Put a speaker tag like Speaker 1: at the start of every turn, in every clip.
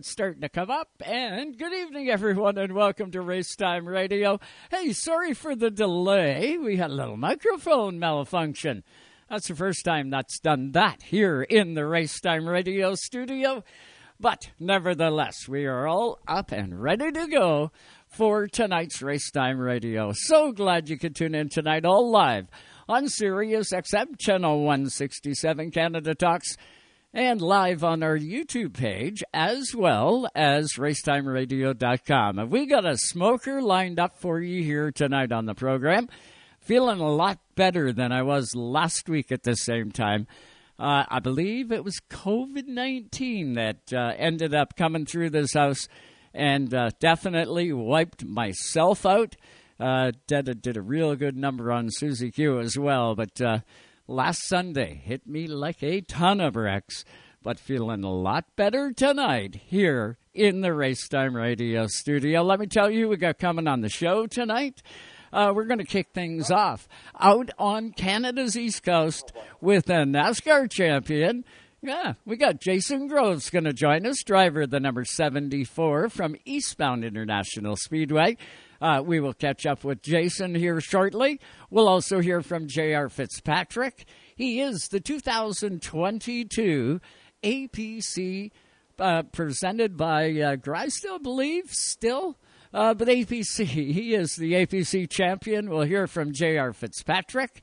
Speaker 1: It's starting to come up. And good evening, everyone, and welcome to Race Time Radio. Hey, sorry for the delay. We had a little microphone malfunction. That's the first time that's done that here in the Race Time Radio studio. But nevertheless, we are all up and ready to go for tonight's Race Time Radio. So glad you could tune in tonight, all live on Sirius XM Channel 167 Canada Talks and live on our YouTube page as well as racetimeradio.com. And we got a smoker lined up for you here tonight on the program. Feeling a lot better than I was last week at the same time. Uh, I believe it was COVID 19 that uh, ended up coming through this house and uh, definitely wiped myself out. Uh, did, did a real good number on Susie Q as well, but uh, last Sunday hit me like a ton of bricks, but feeling a lot better tonight here in the Racetime Radio studio. Let me tell you, we got coming on the show tonight. Uh, we're going to kick things off out on Canada's East Coast with a NASCAR champion. Yeah, we got Jason Groves going to join us, driver the number 74 from Eastbound International Speedway. Uh, we will catch up with Jason here shortly. We'll also hear from J.R. Fitzpatrick. He is the 2022 APC uh, presented by uh, I believe, still. Uh, but APC, he is the APC champion. We'll hear from J.R. Fitzpatrick.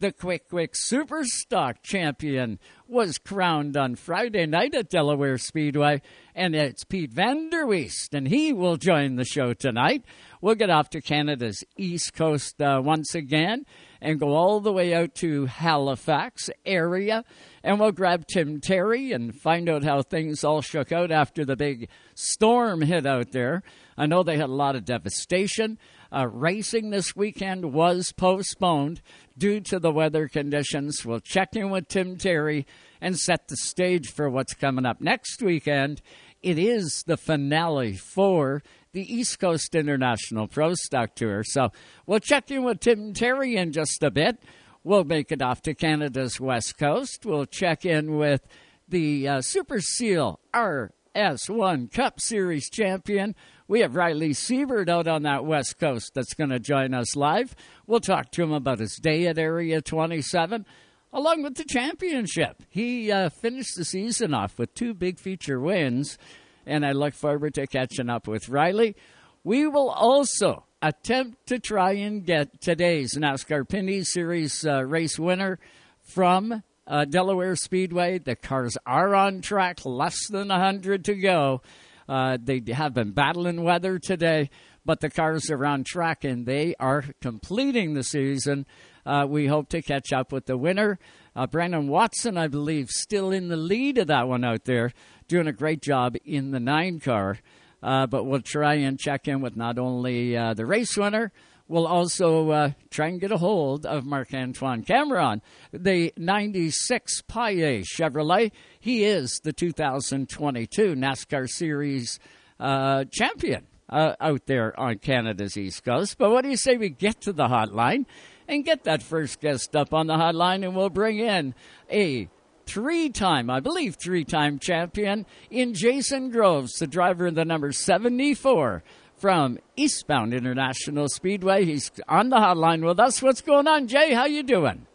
Speaker 1: The Quick Quick Super Stock champion was crowned on Friday night at Delaware Speedway, and it's Pete Vanderweest, and he will join the show tonight. We'll get off to Canada's East Coast uh, once again and go all the way out to Halifax area. And we'll grab Tim Terry and find out how things all shook out after the big storm hit out there. I know they had a lot of devastation. Uh, racing this weekend was postponed due to the weather conditions. We'll check in with Tim Terry and set the stage for what's coming up next weekend. It is the finale for the East Coast International Pro Stock Tour. So we'll check in with Tim Terry in just a bit. We'll make it off to Canada's West Coast. We'll check in with the uh, Super Seal RS1 Cup Series champion. We have Riley Siebert out on that West Coast that's going to join us live. We'll talk to him about his day at Area 27 along with the championship. He uh, finished the season off with two big feature wins and I look forward to catching up with Riley. We will also attempt to try and get today's NASCAR Pinty's Series uh, race winner from uh, Delaware Speedway. The cars are on track, less than 100 to go. Uh, they have been battling weather today, but the cars are on track and they are completing the season. Uh, we hope to catch up with the winner. Uh, Brandon Watson, I believe, still in the lead of that one out there doing a great job in the nine car. Uh, but we'll try and check in with not only uh, the race winner, we'll also uh, try and get a hold of Marc Antoine Camirand, the 96 Paille Chevrolet. He is the 2022 NASCAR Series uh, champion uh, out there on Canada's East Coast. But what do you say we get to the hotline and get that first guest up on the hotline, and we'll bring in a three time, I believe, three time champion in Jason Groves, the driver of the number 74 from Eastbound International Speedway. He's on the hotline with us. What's going on, Jay? How you doing?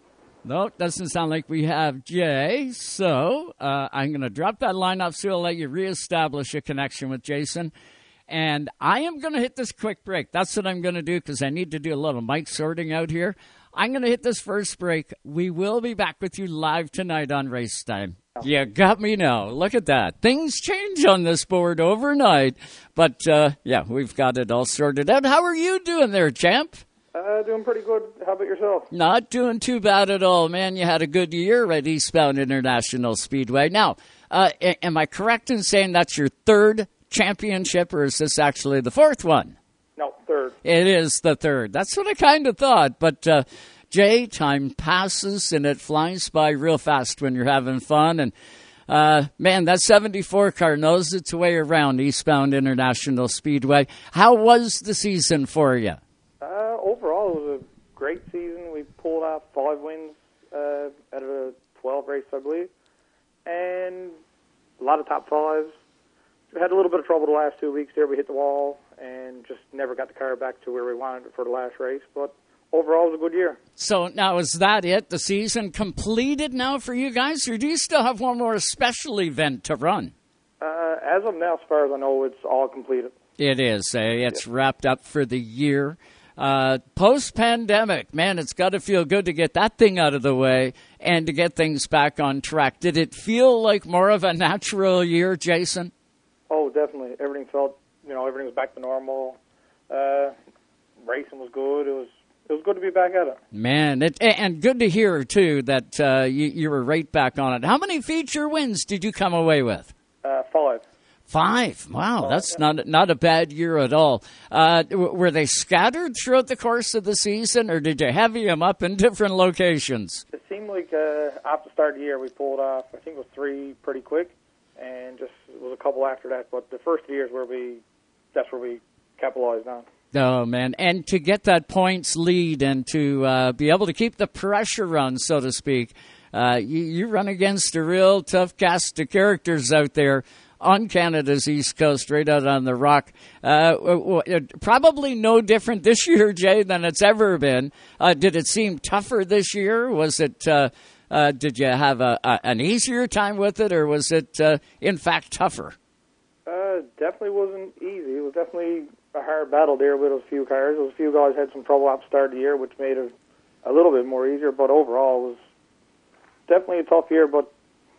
Speaker 1: No, it doesn't sound like we have Jay. So uh, I'm going to drop that line off so I'll let you reestablish a connection with Jason. And I am going to hit this quick break. That's what I'm going to do because I need to do a little mic sorting out here. I'm going to hit this first break. We will be back with you live tonight on Race Time. You got me now. Look at that. Things change on this board overnight. But uh, yeah, we've got it all sorted out. How are you doing there, champ?
Speaker 2: Uh, doing pretty good. How about yourself?
Speaker 1: Not doing too bad at all, man. You had a good year at Eastbound International Speedway. Now, uh, am I correct in saying that's your third championship, or is this actually the fourth one?
Speaker 2: No, third.
Speaker 1: It is the third. That's what I kind of thought. But uh, Jay, time passes and it flies by real fast when you're having fun. And uh, man, that 74 car knows its way around Eastbound International Speedway. How was the season for you?
Speaker 2: Uh, overall, it was a great season. We pulled out five wins uh, out of a 12 race, I believe. And a lot of top fives. We had a little bit of trouble the last two weeks there. We hit the wall and just never got the car back to where we wanted it for the last race. But overall, it was a good year.
Speaker 1: So now is that it? The season completed now for you guys, or do you still have one more special event to run?
Speaker 2: Uh, as of now, as far as I know, it's all completed.
Speaker 1: It is. Uh, it's wrapped up for the year. Uh, Post pandemic, man, it's got to feel good to get that thing out of the way and to get things back on track. Did it feel like more of a natural year, Jason?
Speaker 2: Oh, definitely. Everything felt, you know, everything was back to normal. Uh, racing was good. It was it was good to be back at it.
Speaker 1: Man, it, and good to hear too that uh, you, you were right back on it. How many feature wins did you come away with?
Speaker 2: Uh, five.
Speaker 1: Five. Wow, that's not not a bad year at all. Uh, were they scattered throughout the course of the season, or did you heavy them up in different locations?
Speaker 2: It seemed like uh, after the start of the year we pulled off. I think it was three pretty quick, and just was a couple after that. But the first years where we, that's where we capitalized on.
Speaker 1: Oh man, and to get that points lead and to uh, be able to keep the pressure on, so to speak, uh, you, you run against a real tough cast of characters out there on Canada's East Coast, right out on the rock. Uh, probably no different this year, Jay, than it's ever been. Uh, did it seem tougher this year? Was it? Uh, did you have a, a, an easier time with it, or was it uh, in fact tougher?
Speaker 2: Uh, definitely wasn't easy. It was definitely a hard battle there with a few cars. A few guys had some trouble at the start of the year, which made it a little bit more easier. But overall, it was definitely a tough year. But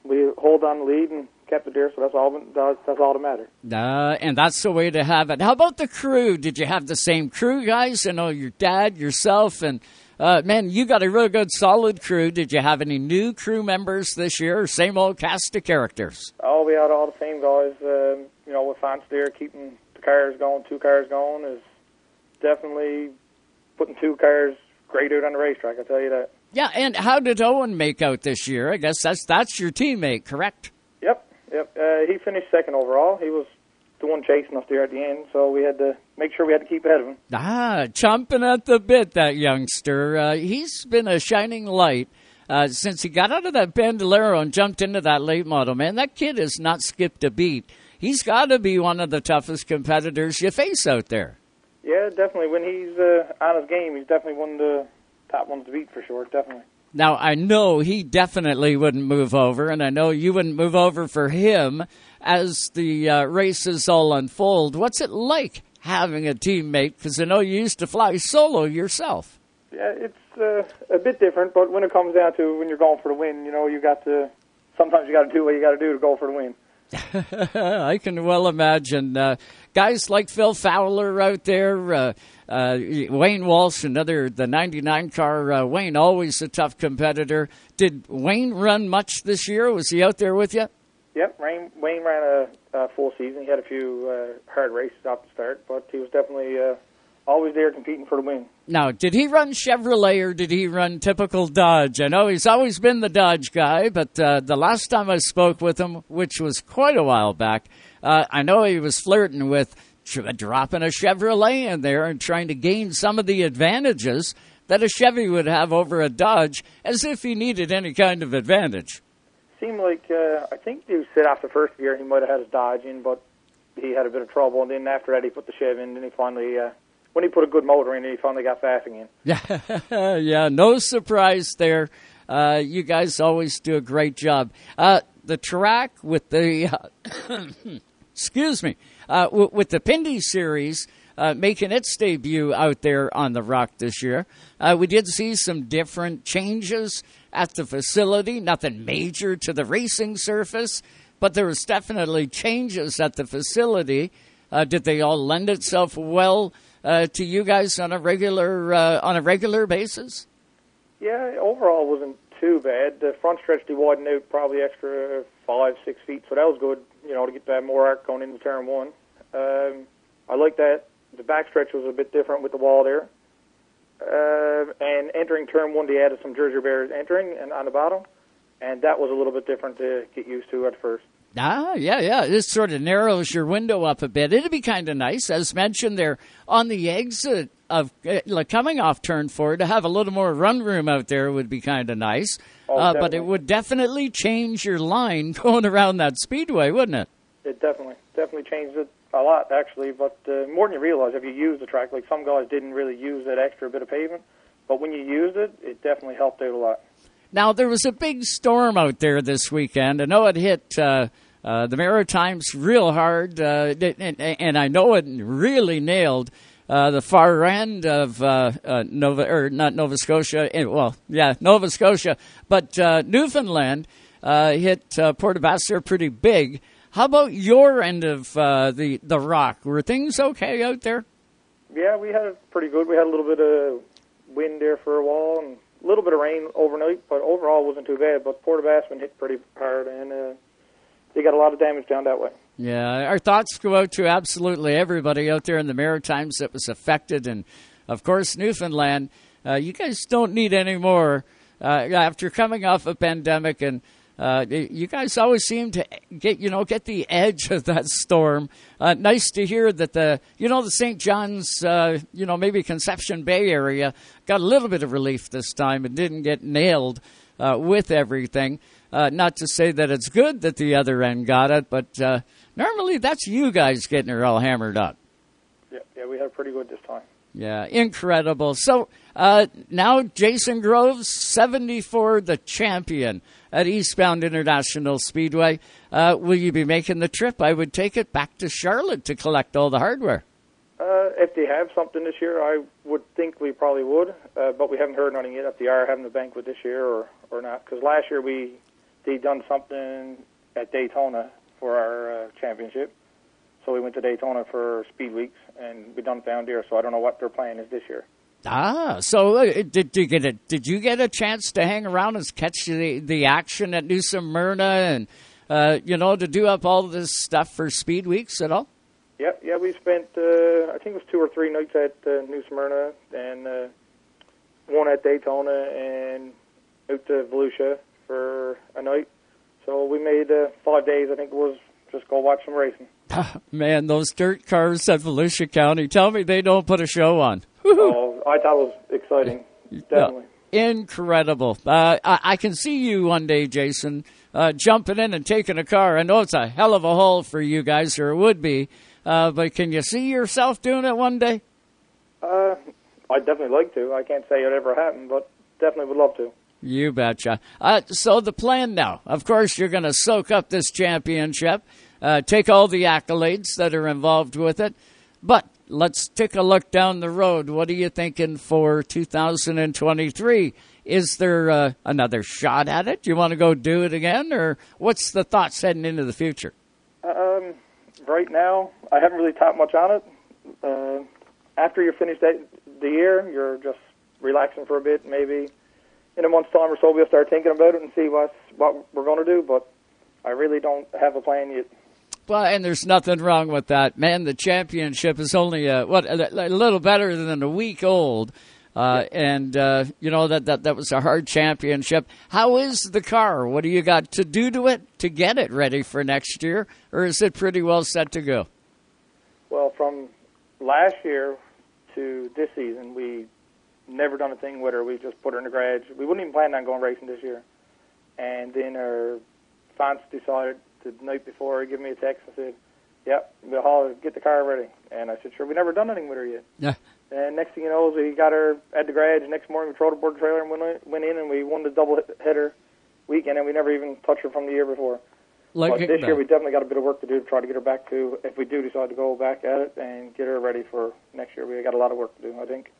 Speaker 2: we hold on the lead and kept it there, so that's all. That's, that's all that matters.
Speaker 1: Uh, and that's the way to have it. How about the crew? Did you have the same crew guys? I know your dad, yourself, and uh, man, you got a real good, solid crew. Did you have any new crew members this year? same old cast of characters?
Speaker 2: Oh, we had all the same guys. Um, you know, with Fance there keeping the cars going, two cars going is definitely putting two cars great out on the racetrack. I tell you that.
Speaker 1: Yeah, and how did Owen make out this year? I guess that's that's your teammate, correct?
Speaker 2: Yep, yep. Uh, he finished second overall. He was the one chasing us there at the end, so we had to make sure we had to keep ahead of him.
Speaker 1: Ah, chomping at the bit, that youngster. Uh, he's been a shining light. Uh, since he got out of that Bandolero and jumped into that late model, man, that kid has not skipped a beat. He's got to be one of the toughest competitors you face out there.
Speaker 2: Yeah, definitely. When he's uh, on his game, he's definitely one of the top ones to beat for sure. Definitely.
Speaker 1: Now I know he definitely wouldn't move over, and I know you wouldn't move over for him as the uh, races all unfold. What's it like having a teammate? Because I know you used to fly solo yourself.
Speaker 2: Yeah, it's uh, a bit different, but when it comes down to when you're going for the win, you know, you got to sometimes you got to do what you got to do to go for the win.
Speaker 1: I can well imagine uh, guys like Phil Fowler out there, uh, uh, Wayne Walsh, another the '99 car. Uh, Wayne always a tough competitor. Did Wayne run much this year? Was he out there with you?
Speaker 2: Yep, Wayne, Wayne ran a, a full season. He had a few uh, hard races off the start, but he was definitely uh, always there competing for the win.
Speaker 1: Now, did he run Chevrolet or did he run typical Dodge? I know he's always been the Dodge guy, but uh, the last time I spoke with him, which was quite a while back, uh, I know he was flirting with dropping a Chevrolet in there and trying to gain some of the advantages that a Chevy would have over a Dodge, as if he needed any kind of advantage.
Speaker 2: Seemed like uh, I think he said after first year he might have had his Dodge in, but he had a bit of trouble, and then after that he put the Chevy in, and he finally uh, when he put a good motor in, he finally got fast again.
Speaker 1: Yeah, yeah, no surprise there. Uh, you guys always do a great job. Uh, the track with the, uh, excuse me, uh, w- with the Pinty's series uh, making its debut out there on the Rock this year, uh, we did see some different changes at the facility. Nothing major to the racing surface, but there was definitely changes at the facility. did they all lend itself well? uh, to you guys on a regular uh, on a regular basis?
Speaker 2: Yeah, overall wasn't too bad. The front stretch they widened out probably extra five six feet, so that was good. You know, to get that more arc going into turn one. Um, I like that. The back stretch was a bit different with the wall there. Uh, and entering turn one, they added some Jersey barriers entering and on the bottom, and that was a little bit different to get used to at first.
Speaker 1: Ah, yeah, yeah. This sort of narrows your window up a bit. It'd be kind of nice. As mentioned, they're on the exit of uh, like coming off turn four to have a little more run room out there would be kind of nice.
Speaker 2: Oh,
Speaker 1: uh, but it would definitely change your line going around that speedway, wouldn't it?
Speaker 2: It definitely, definitely changed it a lot actually. But uh, more than you realize, if you use the track, like some guys didn't really use that extra bit of pavement, but when you used it, it definitely helped out a lot.
Speaker 1: Now there was a big storm out there this weekend. I know it hit uh, uh, the Maritimes real hard, uh, and, and I know it really nailed uh, the far end of uh, uh, Nova or not Nova Scotia. eh, Well, yeah, Nova Scotia, but Newfoundland hit Port Basques pretty big. How about your end of uh, the the rock? Were things okay out there?
Speaker 2: Yeah, we had it pretty good. We had a little bit of wind there for a while and a little bit of rain overnight, but overall it wasn't too bad. But Port Basques been hit pretty hard, and uh, they got a lot of damage down that way.
Speaker 1: Yeah, our thoughts go out to absolutely everybody out there in the Maritimes that was affected, and of course Newfoundland. Uh, you guys don't need any more uh, after coming off a pandemic, and uh, you guys always seem to get you know get the edge of that storm. Uh, nice to hear that the you know the St. John's uh, you know maybe Conception Bay area got a little bit of relief this time and didn't get nailed uh, with everything. Uh, not to say that it's good that the other end got it, but uh, normally that's you guys getting her all hammered up.
Speaker 2: Yeah, yeah, we had pretty good this time.
Speaker 1: Yeah, incredible. So uh, now Jason Groves, 74, the champion at Eastbound International Speedway. Uh, will you be making the trip? I would take it back to Charlotte to collect all the hardware.
Speaker 2: Uh, if they have something this year, I would think we probably would, uh, but we haven't heard nothing yet if they are having the banquet this year or, or not. Because last year we they done something at Daytona for our uh, championship, so we went to Daytona for Speed Weeks and we done down there. So I don't know what their plan is this year.
Speaker 1: Ah, so did, did you get a, did you get a chance to hang around and catch the the action at New Smyrna and uh, you know to do up all this stuff for Speed Weeks at all?
Speaker 2: Yeah, yeah, we spent uh, I think it was two or three nights at uh, New Smyrna and uh, one at Daytona and out to Volusia for a night. So we made uh, five days. I think it was just go watch some racing.
Speaker 1: Man, those dirt cars at Volusia County, tell me they don't put a show on.
Speaker 2: oh, I thought it was exciting. Definitely.
Speaker 1: Incredible. Uh, I, I can see you one day, Jason, uh, jumping in and taking a car. I know it's a hell of a haul for you guys, or it would be. Uh, but can you see yourself doing it one day?
Speaker 2: Uh, I'd definitely like to. I can't say it ever happened, but definitely would love to.
Speaker 1: You betcha. Uh, so the plan now, of course, you're going to soak up this championship, uh, take all the accolades that are involved with it. But let's take a look down the road. What are you thinking for 2023? Is there uh, another shot at it? Do you want to go do it again, or what's the thoughts heading into the future?
Speaker 2: Um, right now, I haven't really thought much on it. Uh, after you finish that, the year, you're just relaxing for a bit. Maybe in a month's time or so, we'll start thinking about it and see what what we're going to do. But I really don't have a plan yet.
Speaker 1: Well, and there's nothing wrong with that, man. The championship is only a, what a, a little better than a week old, uh, and uh, you know that, that that was a hard championship. How is the car? What do you got to do to it to get it ready for next year, or is it pretty well set to go?
Speaker 2: Well, from last year to this season, we never done a thing with her. We just put her in the garage. We wouldn't even plan on going racing this year. And then our fans decided the night before, he gave me a text and said, "Yep, we'll haul, get the car ready." And I said, "Sure." We never done anything with her yet.
Speaker 1: Yeah.
Speaker 2: And next thing you know, we got her at the garage. Next morning, we trotted aboard the trailer and went went in, and we won the double header weekend, and we never even touched her from the year before.
Speaker 1: Look
Speaker 2: but this year, we definitely got a bit of work to do to try to get her back to. If we do decide to go back at it and get her ready for next year, we got a lot of work to do. I think.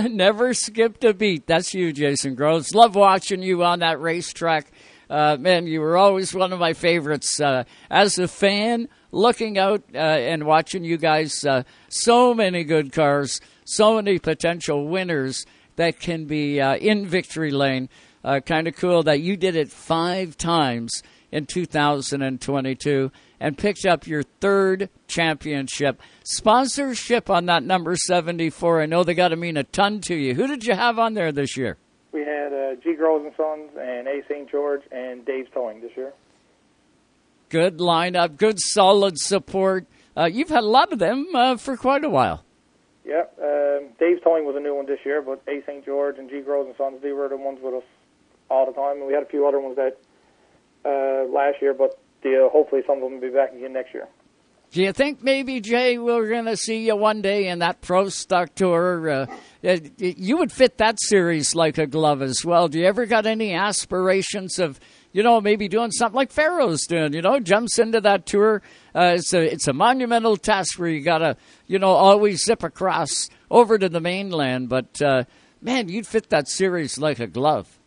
Speaker 1: Never skipped a beat. That's you, Jason Groves. Love watching you on that racetrack. Uh, man, you were always one of my favorites. Uh, as a fan, looking out uh, and watching you guys, uh, so many good cars, so many potential winners that can be uh, in victory lane. Uh, kind of cool that you did it five times in 2022 and picked up your third championship. Sponsorship on that number 74, I know they got to mean a ton to you. Who did you have on there this year?
Speaker 2: We had uh, G. Groves and Sons and A. St. George and Dave's Towing this year.
Speaker 1: Good lineup, good solid support. Uh, you've had a lot of them uh, for quite a while.
Speaker 2: Yeah, um, Dave's Towing was a new one this year, but A. St. George and G. Groves and Sons, they were the ones with us all the time. And we had a few other ones that uh, last year, but the, uh, hopefully some of them will be back again next year.
Speaker 1: Do you think maybe Jay we're going to see you one day in that Pro Stock Tour? Uh, you would fit that series like a glove as well. Do you ever got any aspirations of, you know, maybe doing something like Pharaoh's doing? You know, jumps into that tour. Uh, it's a it's a monumental task where you got to, you know, always zip across over to the mainland. But uh, man, you'd fit that series like a glove.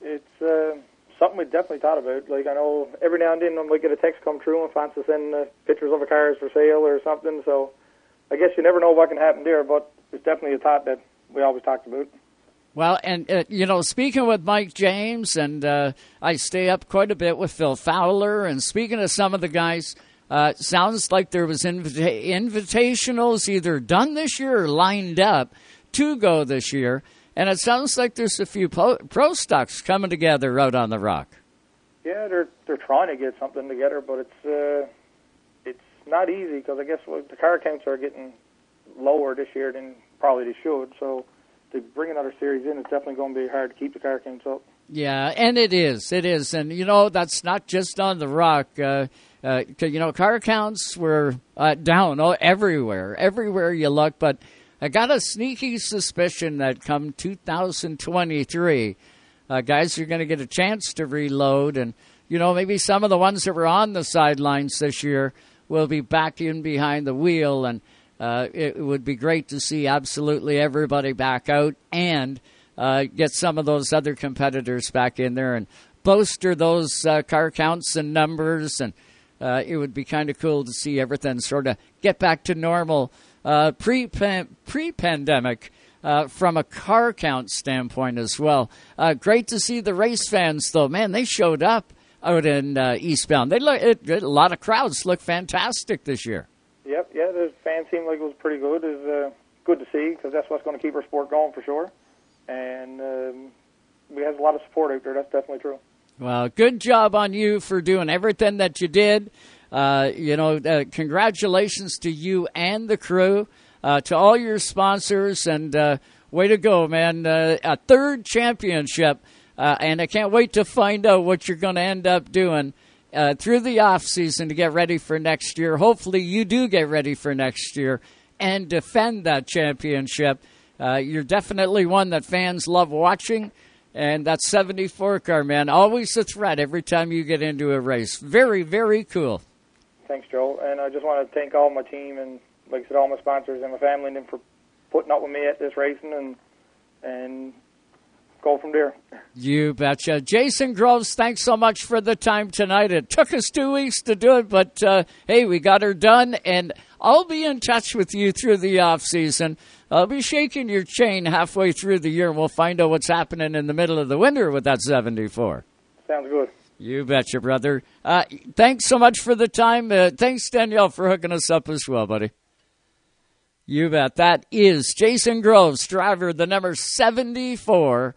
Speaker 2: It's. Uh something we definitely thought about. Like I know every now and then might get a text come through and fancy send uh, pictures of a cars for sale or something. So I guess you never know what can happen there, but it's definitely a thought that we always talked about.
Speaker 1: Well, and uh, you know, speaking with Mike James, and uh, I stay up quite a bit with Phil Fowler, and speaking to some of the guys, uh, sounds like there was invita- invitationals either done this year or lined up to go this year. And it sounds like there's a few pro, pro stocks coming together out on the rock.
Speaker 2: Yeah, they're they're trying to get something together, but it's uh, it's not easy because I guess well, the car counts are getting lower this year than probably they should. So to bring another series in, it's definitely going to be hard to keep the car counts up.
Speaker 1: Yeah, and it is, it is, and you know that's not just on the rock. Uh, uh, you know, car counts were uh, down oh, everywhere, everywhere you look, but I got a sneaky suspicion that come 2023, uh, guys are going to get a chance to reload, and you know maybe some of the ones that were on the sidelines this year will be back in behind the wheel, and uh, it would be great to see absolutely everybody back out and uh, get some of those other competitors back in there and bolster those uh, car counts and numbers and. Uh, it would be kind of cool to see everything sort of get back to normal uh, pre pre pandemic. Uh, from a car count standpoint as well. Great to see the race fans, though. Man, they showed up out in eastbound. They look it, a lot of crowds look fantastic this year.
Speaker 2: Yep, yeah, the fans seemed like it was pretty good. It's uh, good to see because that's what's going to keep our sport going for sure. And um, we have a lot of support out there. That's definitely true.
Speaker 1: Well, good job on you for doing everything that you did. Uh, you know, uh, congratulations to you and the crew, uh, to all your sponsors, and uh, way to go, man! Uh, a third championship, and I can't wait to find out what you're going to end up doing Uh, through the off season to get ready for next year. Hopefully, you do get ready for next year and defend that championship. Uh, you're definitely one that fans love watching. And that 74 car, man, always a threat every time you get into a race. Very, very cool.
Speaker 2: Thanks, Joe. And I just want to thank all my team and, like I said, all my sponsors and my family and them for putting up with me at this racing and and go from there.
Speaker 1: You betcha. Jason Groves, thanks so much for the time tonight. It took us two weeks to do it, but uh, hey, we got her done, and I'll be in touch with you through the off season. I'll be shaking your chain halfway through the year, and we'll find out what's happening in the middle of the winter with that 74.
Speaker 2: Sounds good.
Speaker 1: You betcha, brother. Uh, thanks so much for the time. Uh, thanks, Danielle, for hooking us up as well, buddy. You bet. That is Jason Groves, driver, the number 74,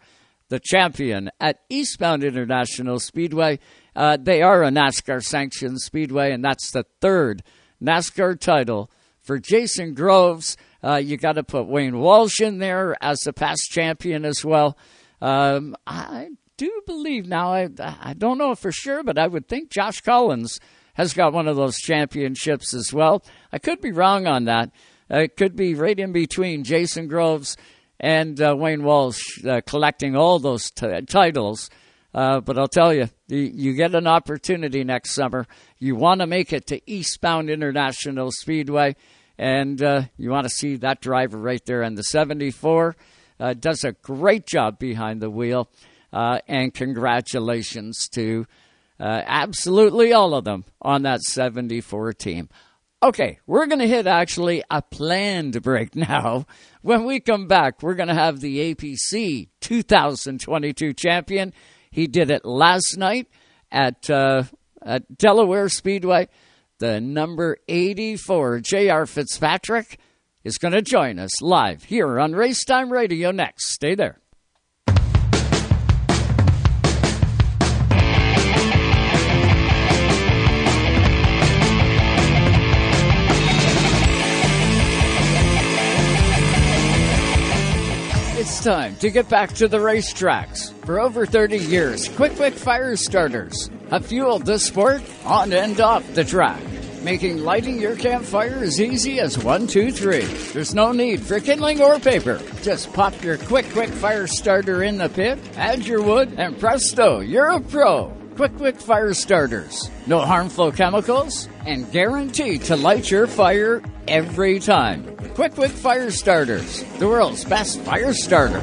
Speaker 1: the champion at Eastbound International Speedway. Uh, they are a NASCAR sanctioned speedway, and that's the third NASCAR title for Jason Groves. Uh, you got to put Wayne Walsh in there as the past champion as well. Um, I do believe now, I, I don't know for sure, but I would think Josh Collins has got one of those championships as well. I could be wrong on that. Uh, it could be right in between Jason Groves and uh, Wayne Walsh uh, collecting all those t- titles. Uh, but I'll tell you, you, get an opportunity next summer. You want to make it to Eastbound International Speedway, and uh, you want to see that driver right there. And the 74 uh, does a great job behind the wheel. And congratulations to absolutely all of them on that 74 team. Okay, we're going to hit actually a planned break now. When we come back, we're going to have the APC 2022 champion. He did it last night at, uh, at Delaware Speedway. The number 84, J.R. Fitzpatrick, is going to join us live here on Racetime Radio next. Stay there. Time to get back to the racetracks. For over 30 years, Quick Quick Fire Starters have fueled the sport on and off the track, making lighting your campfire as easy as one, two, three. There's no need for kindling or paper. Just pop your Quick Quick Fire Starter in the pit, add your wood, and presto, you're a pro. Quick Quick Fire Starters. No harmful chemicals and guaranteed to light your fire every time. Quick Quick Fire Starters, the world's best fire starter.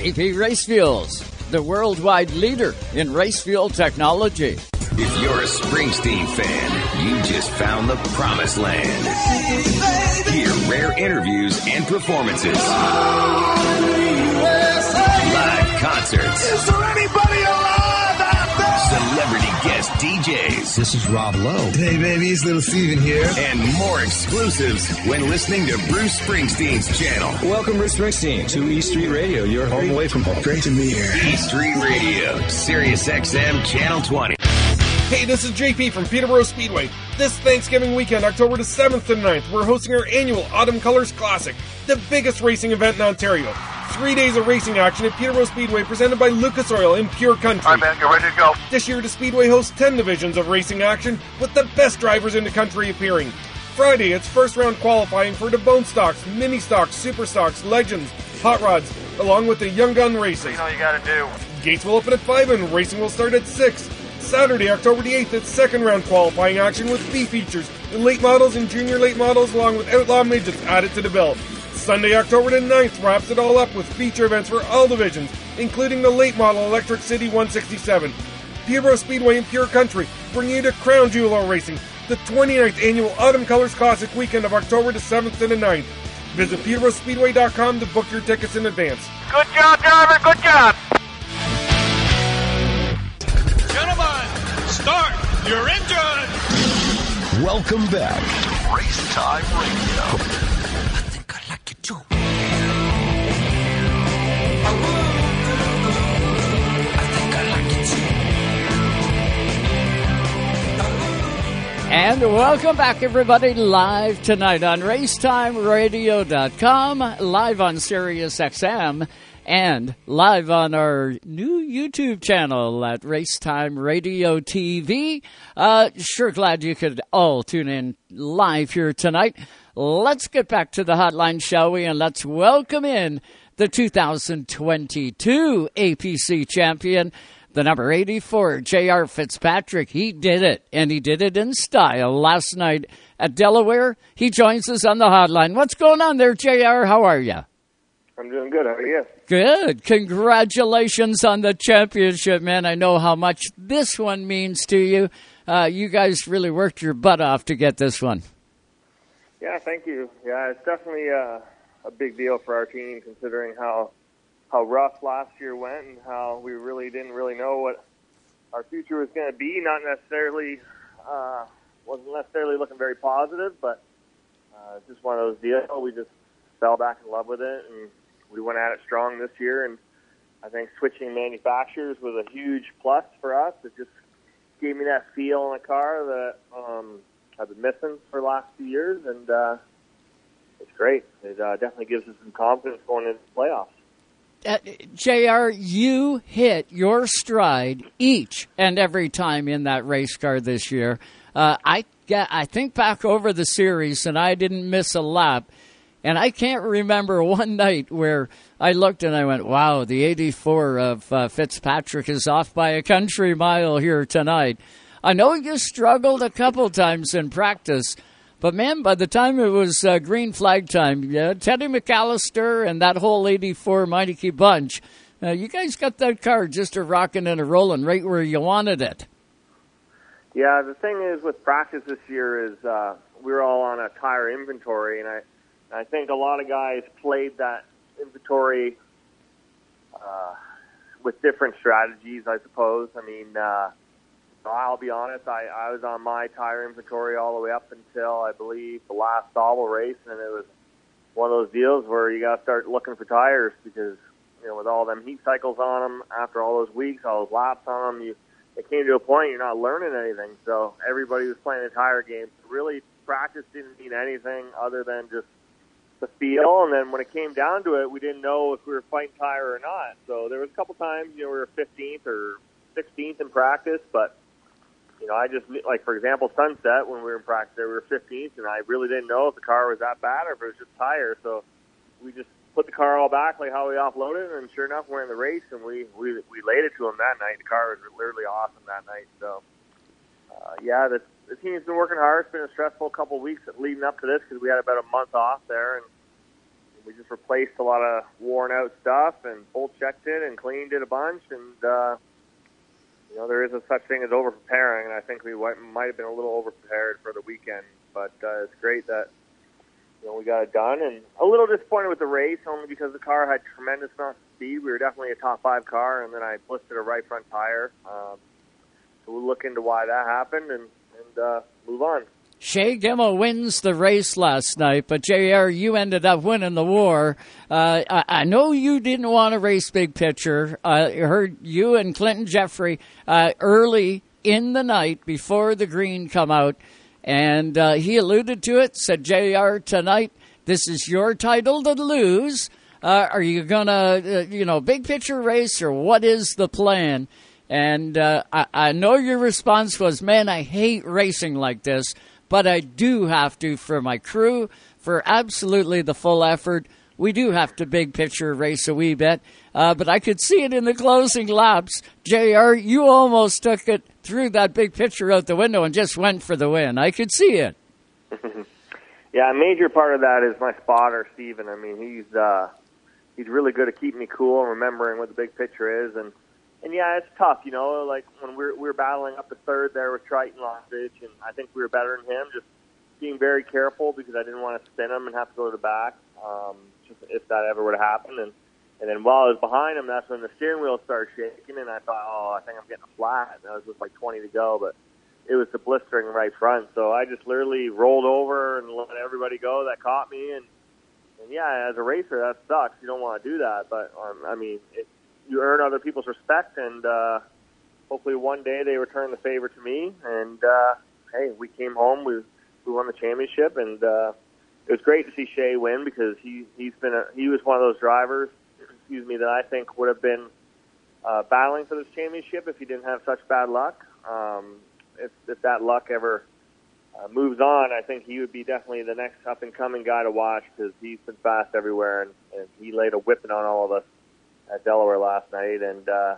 Speaker 1: BP Race Fuels, the worldwide leader in race fuel technology.
Speaker 3: If you're a Springsteen fan, you just found the promised land. Hear rare interviews and performances. Live concerts. DJs.
Speaker 4: This is Rob Lowe. Hey, baby, it's Little Steven here.
Speaker 3: And more exclusives when listening to Bruce Springsteen's channel.
Speaker 5: Welcome, Bruce Springsteen, to E Street Radio, your home away from home.
Speaker 4: Great to be here.
Speaker 3: E Street Radio, Sirius XM, Channel 20.
Speaker 6: Hey, this is JP from Peterborough Speedway. This Thanksgiving weekend, October the 7th to 9th, we're hosting our annual Autumn Colors Classic, the biggest racing event in Ontario. Three days of racing action at Peterborough Speedway presented by Lucas Oil in Pure Country.
Speaker 7: All right, man, you're ready to go.
Speaker 6: This year, the Speedway hosts 10 divisions of racing action with the best drivers in the country appearing. Friday, it's first round qualifying for the Bone Stocks, Mini Stocks, Super Stocks, Legends, Hot Rods, along with the Young Gun races.
Speaker 7: You know you got to do.
Speaker 6: Gates will open at 5 and racing will start at 6. Saturday, October the 8th, it's second round qualifying action with B features, the late models and junior late models, along with outlaw midgets added to the bill. Sunday, October the 9th, wraps it all up with feature events for all divisions, including the late model Electric City 167. Peterborough Speedway and Pure Country bring you to Crown Jewel Racing, the 29th annual Autumn Colors Classic weekend of October the 7th to the 9th. Visit peterboroughspeedway.com to book your tickets in advance.
Speaker 7: Good job, driver. Good job.
Speaker 8: Gentlemen, start your engine.
Speaker 3: Welcome back.
Speaker 7: Race Time Radio.
Speaker 1: And welcome back, everybody, live tonight on RaceTimeRadio.com, live on SiriusXM, and live on our new YouTube channel at Racetime Radio TV. Uh, sure glad you could all tune in live here tonight. Let's get back to the hotline, shall we? And let's welcome in the 2022 APC champion, the number 84, J.R. Fitzpatrick. He did it, and he did it in style last night at Delaware. He joins us on the hotline. What's going on there, J.R.? How are you?
Speaker 2: I'm doing good. How are you?
Speaker 1: Good. Congratulations on the championship, man. I know how much this one means to you. Uh, you guys really worked your butt off to get this one.
Speaker 2: Yeah, thank you. Yeah, it's definitely uh, a big deal for our team considering how how rough last year went and how we really didn't really know what our future was going to be. Not necessarily uh, wasn't necessarily looking very positive, but uh, just one of those deals. We just fell back in love with it, and we went at it strong this year. And I think switching manufacturers was a huge plus for us. It just gave me that feel in the car that um, I've been missing for the last few years, and uh, great. It uh, definitely gives us some confidence going into the playoffs.
Speaker 1: Uh, JR, you hit your stride each and every time in that race car this year. Uh, I get, I think back over the series, and I didn't miss a lap. And I can't remember one night where I looked and I went, wow, the 84 of uh, Fitzpatrick is off by a country mile here tonight. I know you struggled a couple times in practice, but man, by the time it was uh, green flag time, yeah, Teddy McAllister and that whole 84 Meineke bunch, uh, you guys got that car just a rocking and a rolling right where you wanted it.
Speaker 2: Yeah, the thing is with practice this year is uh, we're all on a tire inventory, and I I think a lot of guys played that inventory uh,
Speaker 9: with different strategies, I suppose. I mean, uh, I'll be honest. I, I was on my tire inventory all the way up until I believe the last Sauble race, and it was one of those deals where you got to start looking for tires because you know with all them heat cycles on them, after all those weeks, all those laps on them, you it came to a point you're not learning anything. So everybody was playing a tire game. Really, practice didn't mean anything other than just the feel. And then when it came down to it, we didn't know if we were fighting tire or not. So there was a couple times, you know, we were 15th or 16th in practice, but you know, I just like for example, Sunset when we were in practice, there, we were 15th, and I really didn't know if the car was that bad or if it was just tire. So we just put the car all back like how we offloaded, and sure enough, we're in the race, and we we we laid it to him that night. The car was literally awesome that night. So uh, yeah, the the team's been working hard. It's been a stressful couple of weeks leading up to this because we had about a month off there, and we just replaced a lot of worn out stuff and full checked it and cleaned it a bunch and. uh you know, there is a such thing as over preparing, and I think we might have been a little over prepared for the weekend. But uh, it's great that you know we got it done, and a little disappointed with the race only because the car had tremendous amount of speed. We were definitely a top five car, and then I blistered a right front tire. Um, so we'll look into why that happened and and uh, move on.
Speaker 1: Shea Gimmel wins the race last night, but JR, you ended up winning the war. Uh, I, I, know you didn't want to race big picture. Uh, I heard you and Clinton Jeffrey uh, early in the night before the green come out, and uh, he alluded to it. Said JR tonight, this is your title to lose. Uh, are you gonna, uh, you know, big picture race or what is the plan? And I, I know your response was, "Man, I hate racing like this." But I do have to for my crew, for absolutely the full effort. We do have to big picture race a wee bit, uh, but I could see it in the closing laps. JR, you almost took it through that big picture out the window and just went for the win. I could see it.
Speaker 9: yeah, a major part of that is my spotter, Steven. I mean, he's uh, he's really good at keeping me cool and remembering what the big picture is, and and yeah, it's tough, you know. Like when we are we are battling up the third there with Triton Lostage, and I think we were better than him. Just being very careful because I didn't want to spin him and have to go to the back, um, just if that ever would have happened. And and then while I was behind him, that's when the steering wheel started shaking, and I thought, oh, I think I'm getting a flat. And that was just like 20 to go, but it was the blistering right front. So I just literally rolled over and let everybody go that caught me. And, and yeah, as a racer, that sucks. You don't want to do that, but um, I mean, it, you earn other people's respect, and uh, hopefully one day they return the favor to me. And uh, hey, we came home, we we won the championship, and uh, it was great to see Shea win because he he's been a, he was one of those drivers, excuse me, that I think would have been uh, battling for this championship if he didn't have such bad luck. Um, if if that luck ever uh, moves on, I think he would be definitely the next up and coming guy to watch because he's been fast everywhere and, and he laid a whipping on all of us at Delaware last night and uh,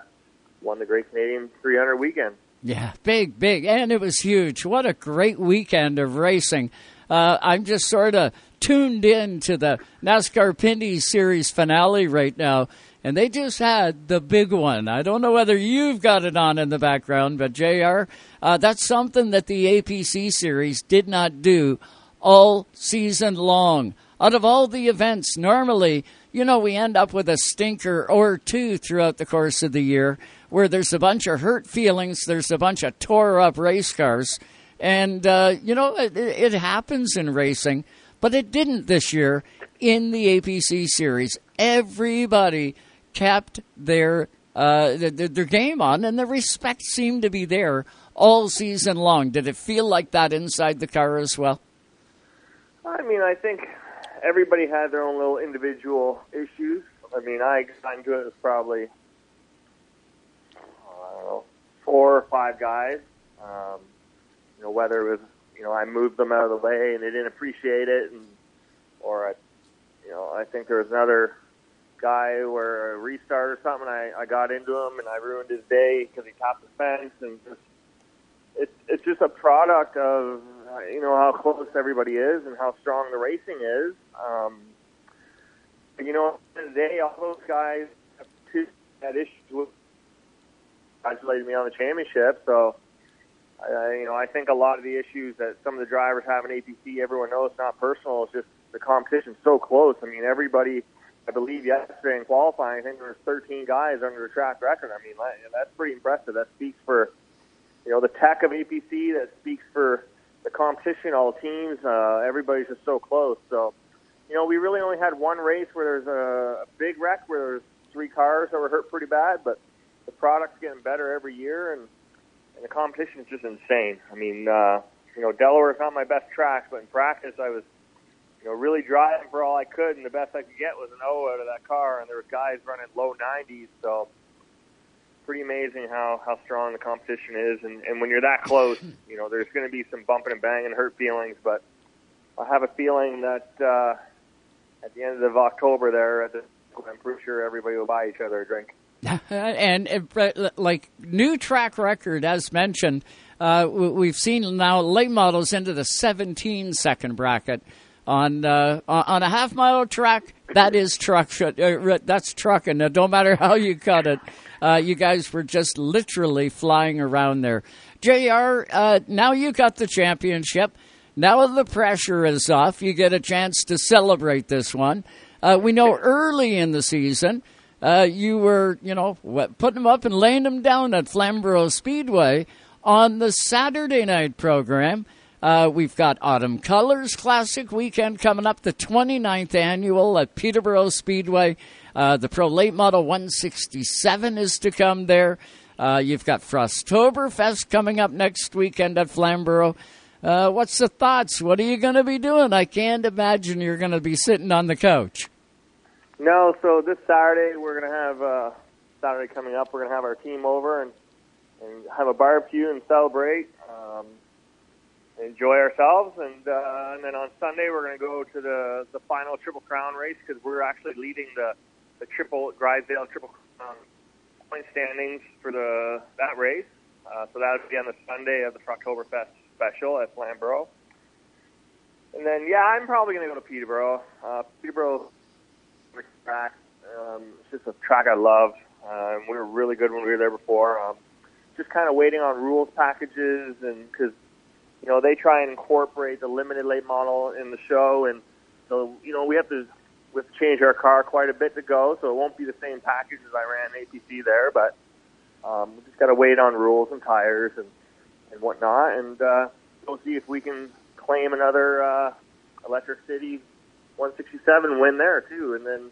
Speaker 9: won the Great Canadian 300 weekend.
Speaker 1: Yeah, big, big, and it was huge. What a great weekend of racing! Uh, I'm just sort of tuned in to the NASCAR Pinty's Series finale right now, and they just had the big one. I don't know whether you've got it on in the background, but JR, uh, that's something that the APC Series did not do all season long. Out of all the events, normally you know, we end up with a stinker or two throughout the course of the year where there's a bunch of hurt feelings, there's a bunch of tore up race cars. And, uh, you know, it, it happens in racing, but it didn't this year in the APC series. Everybody kept their, uh, their, their game on, and the respect seemed to be there all season long. Did it feel like that inside the car as well?
Speaker 9: I mean, I think everybody had their own little individual issues. I mean, I got into it with probably I don't know four or five guys. Um, you know, whether it was you know I moved them out of the way and they didn't appreciate it, and or I, you know, I think there was another guy where a restart or something. I I got into him and I ruined his day because he topped the fence and just it's it's just a product of you know how close everybody is and how strong the racing is. Um, you know, today all those guys have two had issues with congratulated me on the championship. So, I, you know, I think a lot of the issues that some of the drivers have in APC, everyone knows it's not personal. It's just the competition's so close. I mean, everybody I believe yesterday in qualifying, I think there was 13 guys under the track record. I mean, that, that's pretty impressive. That speaks for you know the tech of APC. That speaks for the competition, all teams. Uh, everybody's just so close. So, you know, we really only had one race where there's a, a big wreck where there's three cars that were hurt pretty bad, but the product's getting better every year, and, and the competition is just insane. I mean, uh, you know, Delaware's not my best track, but in practice, I was, you know, really driving for all I could, and the best I could get was an O out of that car, and there were guys running low 90s, so pretty amazing how how strong the competition is, and and when you're that close, you know, there's going to be some bumping and banging, hurt feelings, but I have a feeling that uh, at the end of October there, at the, I'm pretty sure everybody will buy each other a drink.
Speaker 1: and uh, like new track record, as mentioned, uh, we've seen now late models into the 17 second bracket on uh, on a half mile track. That is truck. Uh, that's trucking. No don't matter how you cut it. Uh, you guys were just literally flying around there. Jr. Uh, now you got the championship. Now the pressure is off. You get a chance to celebrate this one. Uh, we know early in the season uh, you were, you know, putting them up and laying them down at Flamborough Speedway on the Saturday night program. Uh, we've got Autumn Colors Classic weekend coming up, the 29th annual at Peterborough Speedway. Uh, the Pro Late Model 167 is to come there. Uh, you've got Frosttoberfest coming up next weekend at Flamborough. Uh, what's the thoughts? What are you going to be doing? I can't imagine you're going to be sitting on the couch.
Speaker 9: No, so this Saturday we're going to have uh, Saturday coming up. We're going to have our team over and and have a barbecue and celebrate, um, enjoy ourselves, and uh, and then on Sunday we're going to go to the the final Triple Crown race because we're actually leading the the Triple Drysdale Triple Crown point standings for the that race. Uh, so that would be on the Sunday of the Frosttoberfest special at Flamborough. And then, yeah, I'm probably going to go to Peterborough. Uh, Peterborough track. Um, it's just a track I love. Uh, we were really good when we were there before. Um, just kind of waiting on rules packages and because you know they try and incorporate the limited late model in the show, and so you know we have to we have to change our car quite a bit to go, so it won't be the same package as I ran APC there, but um, we just got to wait on rules and tires and and whatnot, and uh, we'll see if we can claim another uh, Electric City 167 win there too, and then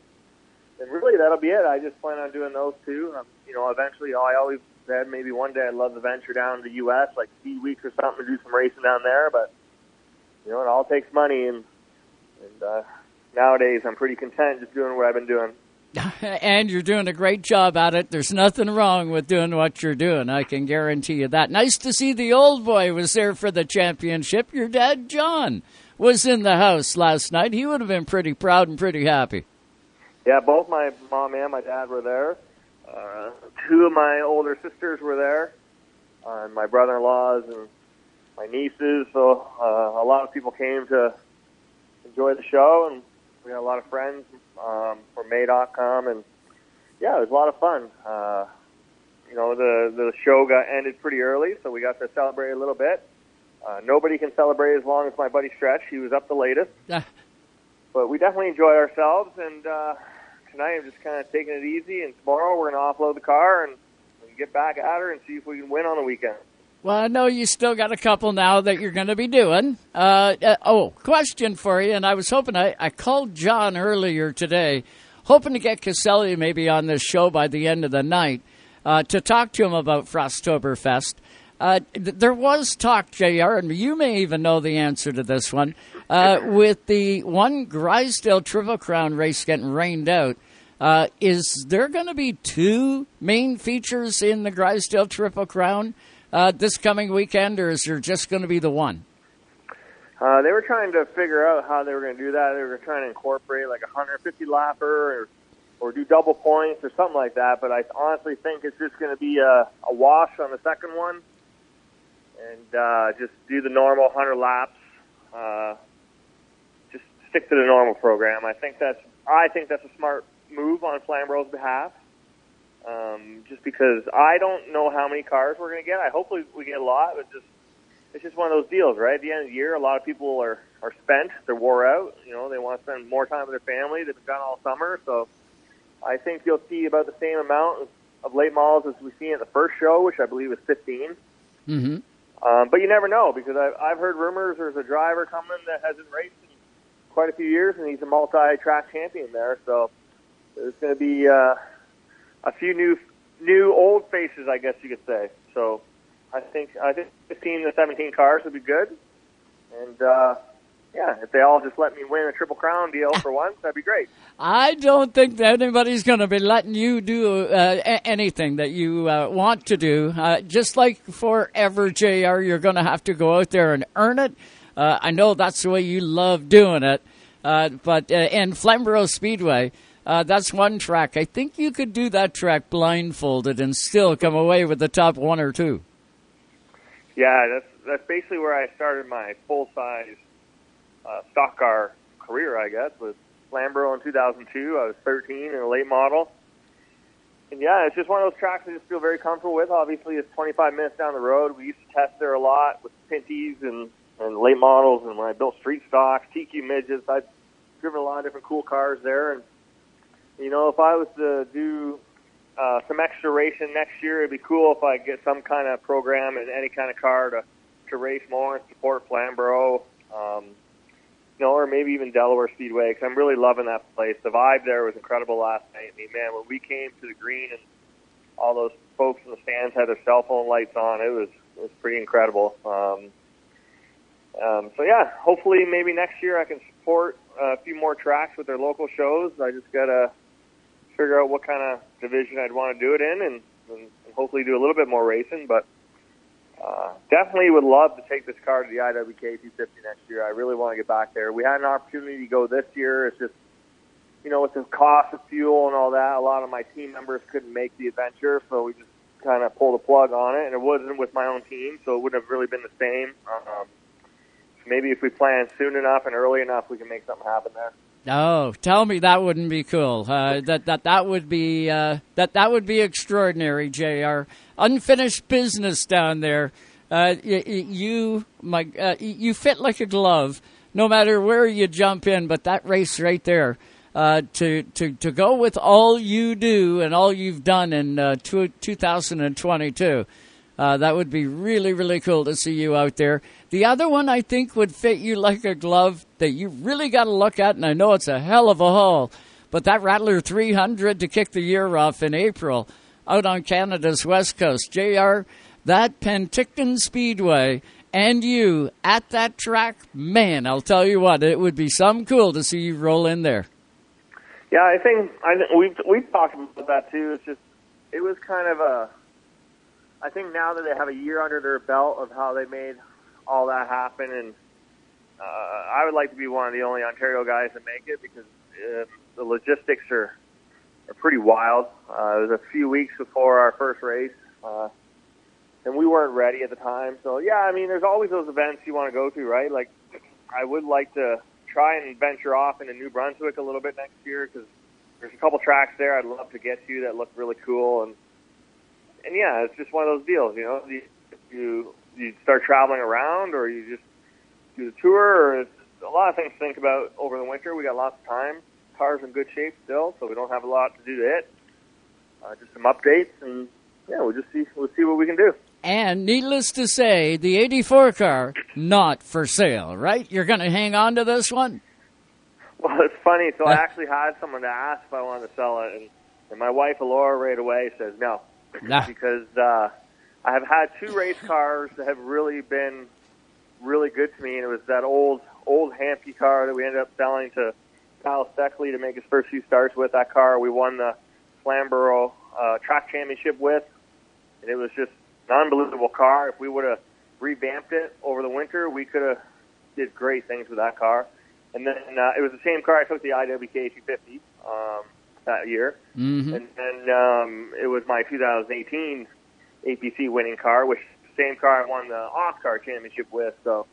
Speaker 9: and really that'll be it. I just plan on doing those two. Um, you know, eventually I always said maybe one day I'd love to venture down to the U.S. like Speed Weeks or something, and do some racing down there. But you know, it all takes money, and and uh, nowadays I'm pretty content just doing what I've been doing.
Speaker 1: and you're doing a great job at it. There's nothing wrong with doing what you're doing. I can guarantee you that. Nice to see the old boy was there for the championship. Your dad, John, was in the house last night. He would have been pretty proud and pretty happy.
Speaker 9: Yeah, both my mom and my dad were there. Uh, two of my older sisters were there, uh, and my brother-in-laws and my nieces. So uh, a lot of people came to enjoy the show, and we had a lot of friends um, from May.com, and yeah, it was a lot of fun. Uh, you know, the the show got ended pretty early, so we got to celebrate a little bit. Uh, nobody can celebrate as long as my buddy Stretch. He was up the latest. but we definitely enjoyed ourselves, and uh, tonight I'm just kind of taking it easy. And tomorrow we're going to offload the car and, and get back at her and see if we can win on the weekend.
Speaker 1: Well, I know you still got a couple now that you're going to be doing. Uh, uh, oh, question for you, and I was hoping I, I called John earlier today, hoping to get Caselli maybe on this show by the end of the night uh, to talk to him about Frosttoberfest. Uh, th- there was talk, JR, and you may even know the answer to this one, uh, with the one Drysdale Triple Crown race getting rained out. Uh, is there going to be two main features in the Drysdale Triple Crown uh, this coming weekend, or is there just going to be the one?
Speaker 9: Uh, they were trying to figure out how they were going to do that. They were trying to incorporate like a 150 lapper or, or do double points or something like that. But I honestly think it's just going to be a, a wash on the second one and uh, just do the normal 100 laps. Uh, just stick to the normal program. I think that's I think that's a smart move on Flamborough's behalf. Um, just because I don't know how many cars we're going to get. I hopefully we get a lot, but just it's just one of those deals, right? At the end of the year, a lot of people are are spent, they're wore out. You know, they want to spend more time with their family. They've been gone all summer, so I think you'll see about the same amount of, late models as we see at the first show, which I believe was 15.
Speaker 1: Mm-hmm.
Speaker 9: Um, but you never know because I've, I've heard rumors there's a driver coming that hasn't raced in quite a few years, and he's a multi-track champion there. So there's going to be uh, a few new, new old faces, I guess you could say. So I think I think 15 to 17 cars would be good, and uh, yeah, if they all just let me win a triple crown deal for once, that'd be great.
Speaker 1: I don't think that anybody's going to be letting you do uh, a- anything that you uh, want to do. Uh, just like forever, JR, you're going to have to go out there and earn it. Uh, I know that's the way you love doing it. Uh, but uh, in Flamborough Speedway, uh, that's one track. I think you could do that track blindfolded and still come away with the top one or two.
Speaker 9: Yeah, that's that's basically where I started my full size uh, stock car career. I guess with Flamborough in 2002. I was 13 in a late model, and yeah, it's just one of those tracks I just feel very comfortable with. Obviously, it's 25 minutes down the road. We used to test there a lot with Pinty's and and late models, and when I built street stocks, TQ midgets, I've driven a lot of different cool cars there. And you know, if I was to do uh, some extra racing next year, it'd be cool if I get some kind of program in any kind of car to to race more and support Flamborough. Um, you know, or maybe even Delaware Speedway because I'm really loving that place. The vibe there was incredible last night. I mean, man, when we came to the green and all those folks in the stands had their cell phone lights on, it was it was pretty incredible. Um, um, so yeah, hopefully maybe next year I can support a few more tracks with their local shows. I just gotta figure out what kind of division I'd want to do it in, and, and, hopefully do a little bit more racing. But uh, definitely would love to take this car to the IWK 250 next year. I really want to get back there. We had an opportunity to go this year. It's just you know with the cost of fuel and all that, a lot of my team members couldn't make the adventure, so we just kind of pulled the plug on it. And it wasn't with my own team, so it wouldn't have really been the same. Um, maybe if we plan soon enough and early enough, we can make something happen there.
Speaker 1: Oh, tell me that wouldn't be cool. Uh, that that that would be uh, that that would be extraordinary, Jr. Unfinished business down there. Uh, y- y- you my uh, you fit like a glove, no matter where you jump in. But that race right there, uh, to to to go with all you do and all you've done in uh, two, 2022. Uh, that would be really, really cool to see you out there. The other one I think would fit you like a glove that you really got to look at, and I know it's a hell of a haul, but that Rattler 300 to kick the year off in April out on Canada's west coast. JR, that Penticton Speedway and you at that track, man, I'll tell you what, it would be some cool to see you roll in there.
Speaker 9: Yeah, I think I think we've we've talked about that too. It's just it was kind of a I think now that they have a year under their belt of how they made all that happen, and uh, I would like to be one of the only Ontario guys to make it because uh, the logistics are are pretty wild. Uh, it was a few weeks before our first race, uh, and we weren't ready at the time. So yeah, I mean, there's always those events you want to go to, right? Like, I would like to try and venture off into New Brunswick a little bit next year because there's a couple tracks there I'd love to get to that look really cool and and yeah, it's just one of those deals, you know. You you, you start traveling around, or you just do the tour, or it's a lot of things to think about over the winter. We got lots of time. Car's in good shape still, so we don't have a lot to do to it. Uh, just some updates, and yeah, we'll just see we'll see what we can do.
Speaker 1: And needless to say, the 84 car, not for sale, right? You're going to hang on to this one?
Speaker 9: Well, it's funny. So I actually had someone to ask if I wanted to sell it, and, and my wife, Alora, right away says no.
Speaker 1: Nah.
Speaker 9: because uh, I have had two race cars that have really been really good to me, and it was that old old Hampy car that we ended up selling to Kyle Steckley to make his first few starts with. That car we won the Flamborough uh, Track Championship with, and it was just an unbelievable car. If we would have revamped it over the winter, we could have did great things with that car. And then uh, it was the same car I took the IWK 250 um, that year,
Speaker 1: mm-hmm.
Speaker 9: and then um, it was my 2018 APC winning car, which same car I won the OSCAAR championship with. So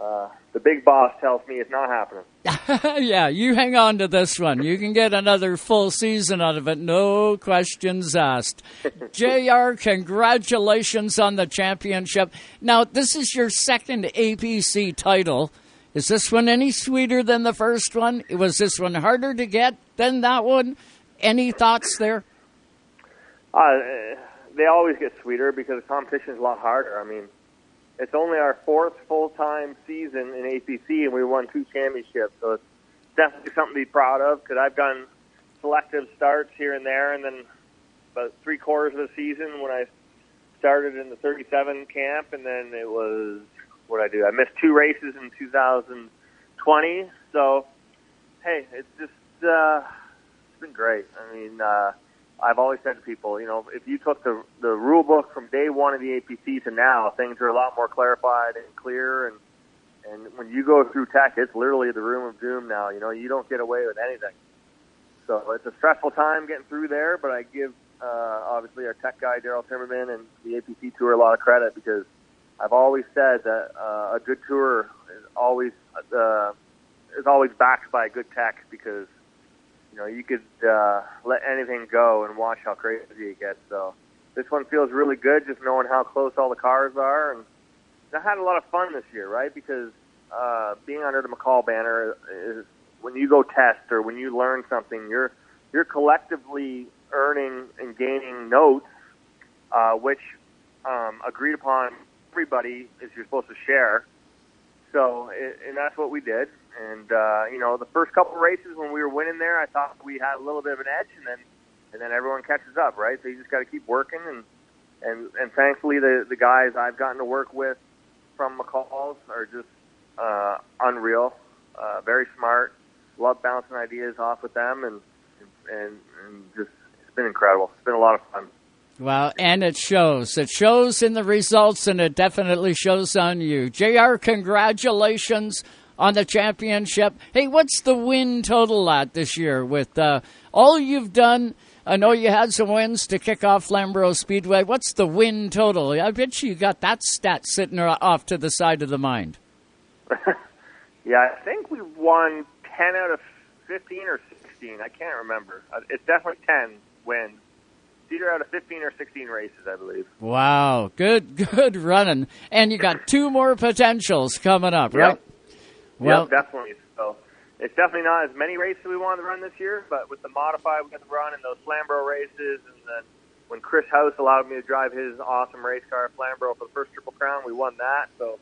Speaker 9: uh, the big boss tells me it's not happening.
Speaker 1: yeah, you hang on to this one. You can get another full season out of it, no questions asked. JR, congratulations on the championship. Now, this is your second APC title. Is this one any sweeter than the first one? Was this one harder to get than that one? Any thoughts there?
Speaker 9: Uh, they always get sweeter because the competition is a lot harder. I mean, it's only our fourth full time season in APC, and we won two championships. So it's definitely something to be proud of because I've done selective starts here and there, and then about three quarters of the season when I started in the 37 camp, and then it was what I do. I missed two races in 2020. So hey, it's just uh, it's been great. I mean. Uh, I've always said to people, you know, if you took the the rule book from day one of the APC to now, things are a lot more clarified and clear. And and when you go through tech, it's literally the room of doom now. You know, you don't get away with anything. So it's a stressful time getting through there, but I give uh, obviously our tech guy Daryl Timmerman and the APC tour a lot of credit because I've always said that uh, a good tour is always uh, is always backed by a good tech because you know, you could uh, let anything go and watch how crazy it gets. So this one feels really good, just knowing how close all the cars are, and I had a lot of fun this year, right? Because uh, being under the McCall banner is when you go test or when you learn something, you're you're collectively earning and gaining notes, uh, which um, agreed upon everybody is you're supposed to share. So, and that's what we did. And uh, you know, the first couple races when we were winning there, I thought we had a little bit of an edge, and then and then everyone catches up, right? So you just got to keep working, and and and thankfully the the guys I've gotten to work with from McCall's are just uh, unreal, uh, very smart. Love bouncing ideas off with them, and and and just it's been incredible. It's been a lot of fun.
Speaker 1: Well, and it shows. It shows in the results, and it definitely shows on you. JR, congratulations on the championship. Hey, what's the win total at this year with uh, all you've done? I know you had some wins to kick off Flamborough Speedway. What's the win total? I bet you got that stat sitting off to the side of the mind.
Speaker 9: yeah, I think we won 10 out of 15 or 16. I can't remember. Uh, it's definitely 10 wins. Either out of 15 or 16 races, I believe.
Speaker 1: Wow, good, good running. And you got two more potentials coming up, right?
Speaker 9: Yep. Well, yep, definitely. So it's definitely not as many races we wanted to run this year, but with the modified we got to run in those Flamborough races, and then when Chris House allowed me to drive his awesome race car at Flamborough for the first Triple Crown, we won that. So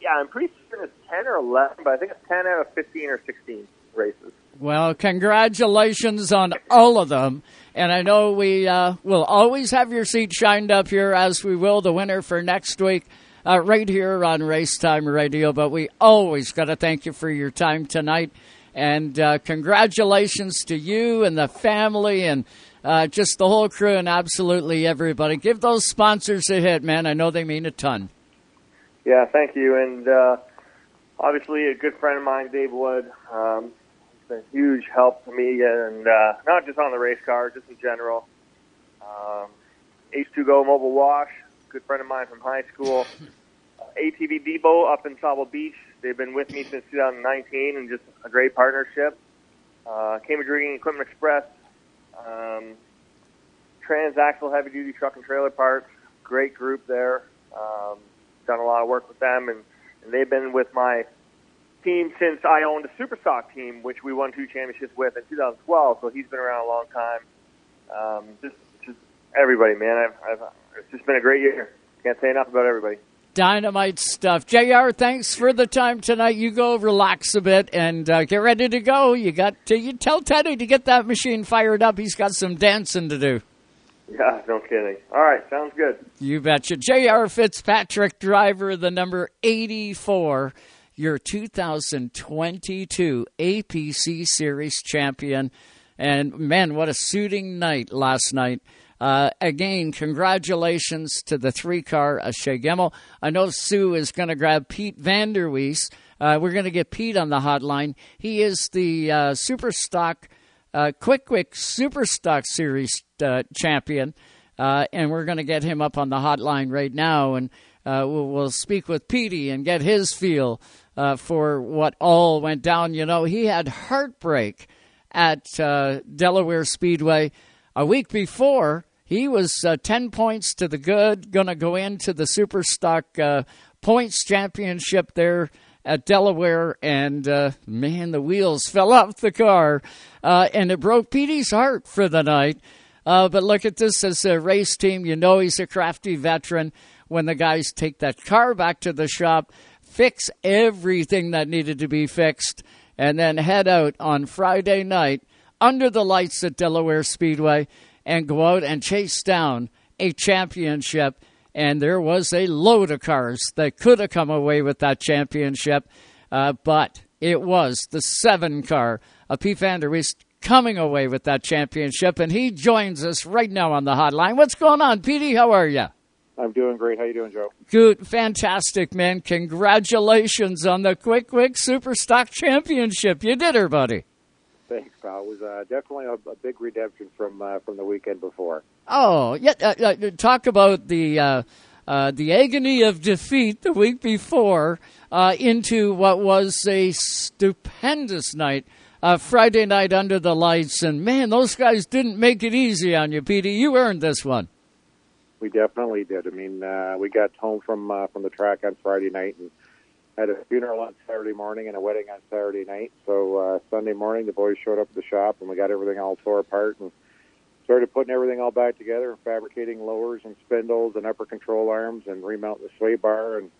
Speaker 9: yeah, I'm pretty certain it's 10 or 11, but I think it's 10 out of 15 or 16 races.
Speaker 1: Well, congratulations on all of them. And I know we uh, will always have your seat shined up here, as we will the winner for next week uh, right here on Racetime Radio. But we always got to thank you for your time tonight. And uh, congratulations to you and the family and uh, just the whole crew and absolutely everybody. Give those sponsors a hit, man. I know they mean a ton.
Speaker 9: Yeah, thank you. And uh, obviously, a good friend of mine, Dave Wood, um, a huge help to me, and uh, not just on the race car, just in general. Um, H2Go Mobile Wash, good friend of mine from high school. ATV Depot up in Sauble Beach. They've been with me since 2019 and just a great partnership. Uh, Cambridge Rigging Equipment Express, um, Transaxle Heavy Duty Truck and Trailer Parts, great group there. Um, done a lot of work with them, and, and they've been with my team since I owned a super stock team, which we won two championships with in 2012. So he's been around a long time. Um, just, just everybody, man. I've, I've it's just been a great year. Can't say enough about everybody.
Speaker 1: Dynamite stuff. JR, thanks for the time tonight. You go relax a bit and uh, get ready to go. You got to you tell Teddy to get that machine fired up. He's got some dancing to do.
Speaker 9: Yeah, no kidding. All right, sounds good.
Speaker 1: You betcha. JR Fitzpatrick, driver the number 84, your 2022 APC Series champion. And man, what a suiting night last night. Uh, again, congratulations to the three car uh, Shea Gemmel. I know Sue is going to grab Pete Vanderwees. Uh, we're going to get Pete on the hotline. He is the uh, Super Stock, uh, Quick Quick Super Stock Series uh, champion, uh, and we're going to get him up on the hotline right now. And Uh, we'll, we'll, speak with Petey and get his feel uh, for what all went down. You know, he had heartbreak at uh, Delaware Speedway a week before. He was uh, 10 points to the good, going to go into the Super Stock uh, Points Championship there at Delaware, and uh, man, the wheels fell off the car, uh, and it broke Petey's heart for the night. But look at this as a race team. You know he's a crafty veteran. When the guys take that car back to the shop, fix everything that needed to be fixed, and then head out on Friday night under the lights at Delaware Speedway and go out and chase down a championship and there was a load of cars that could have come away with that championship, uh, but it was the seven car of Pete Vanderwees coming away with that championship, and he joins us right now on the hotline. What's going on, Petey? How are you?
Speaker 10: I'm doing great. How you doing, Joe?
Speaker 1: Good, fantastic, man. Congratulations on the Quick Quick Super Stock Championship. You did her, buddy.
Speaker 10: Thanks, pal. It was uh, definitely a, a, big redemption from uh, from the weekend before.
Speaker 1: Oh, yeah. Uh, uh talk about the uh, uh, the agony of defeat the week before into what was a stupendous night. Friday night under the lights, and man, those guys didn't make it easy on you, Petey. You earned this one.
Speaker 10: We definitely did. I mean, we got home from from the track on Friday night, and had a funeral on Saturday morning and a wedding on Saturday night. So uh, Sunday morning, the boys showed up at the shop and we got everything all tore apart and started putting everything all back together and fabricating lowers and spindles and upper control arms and remounting the sway bar and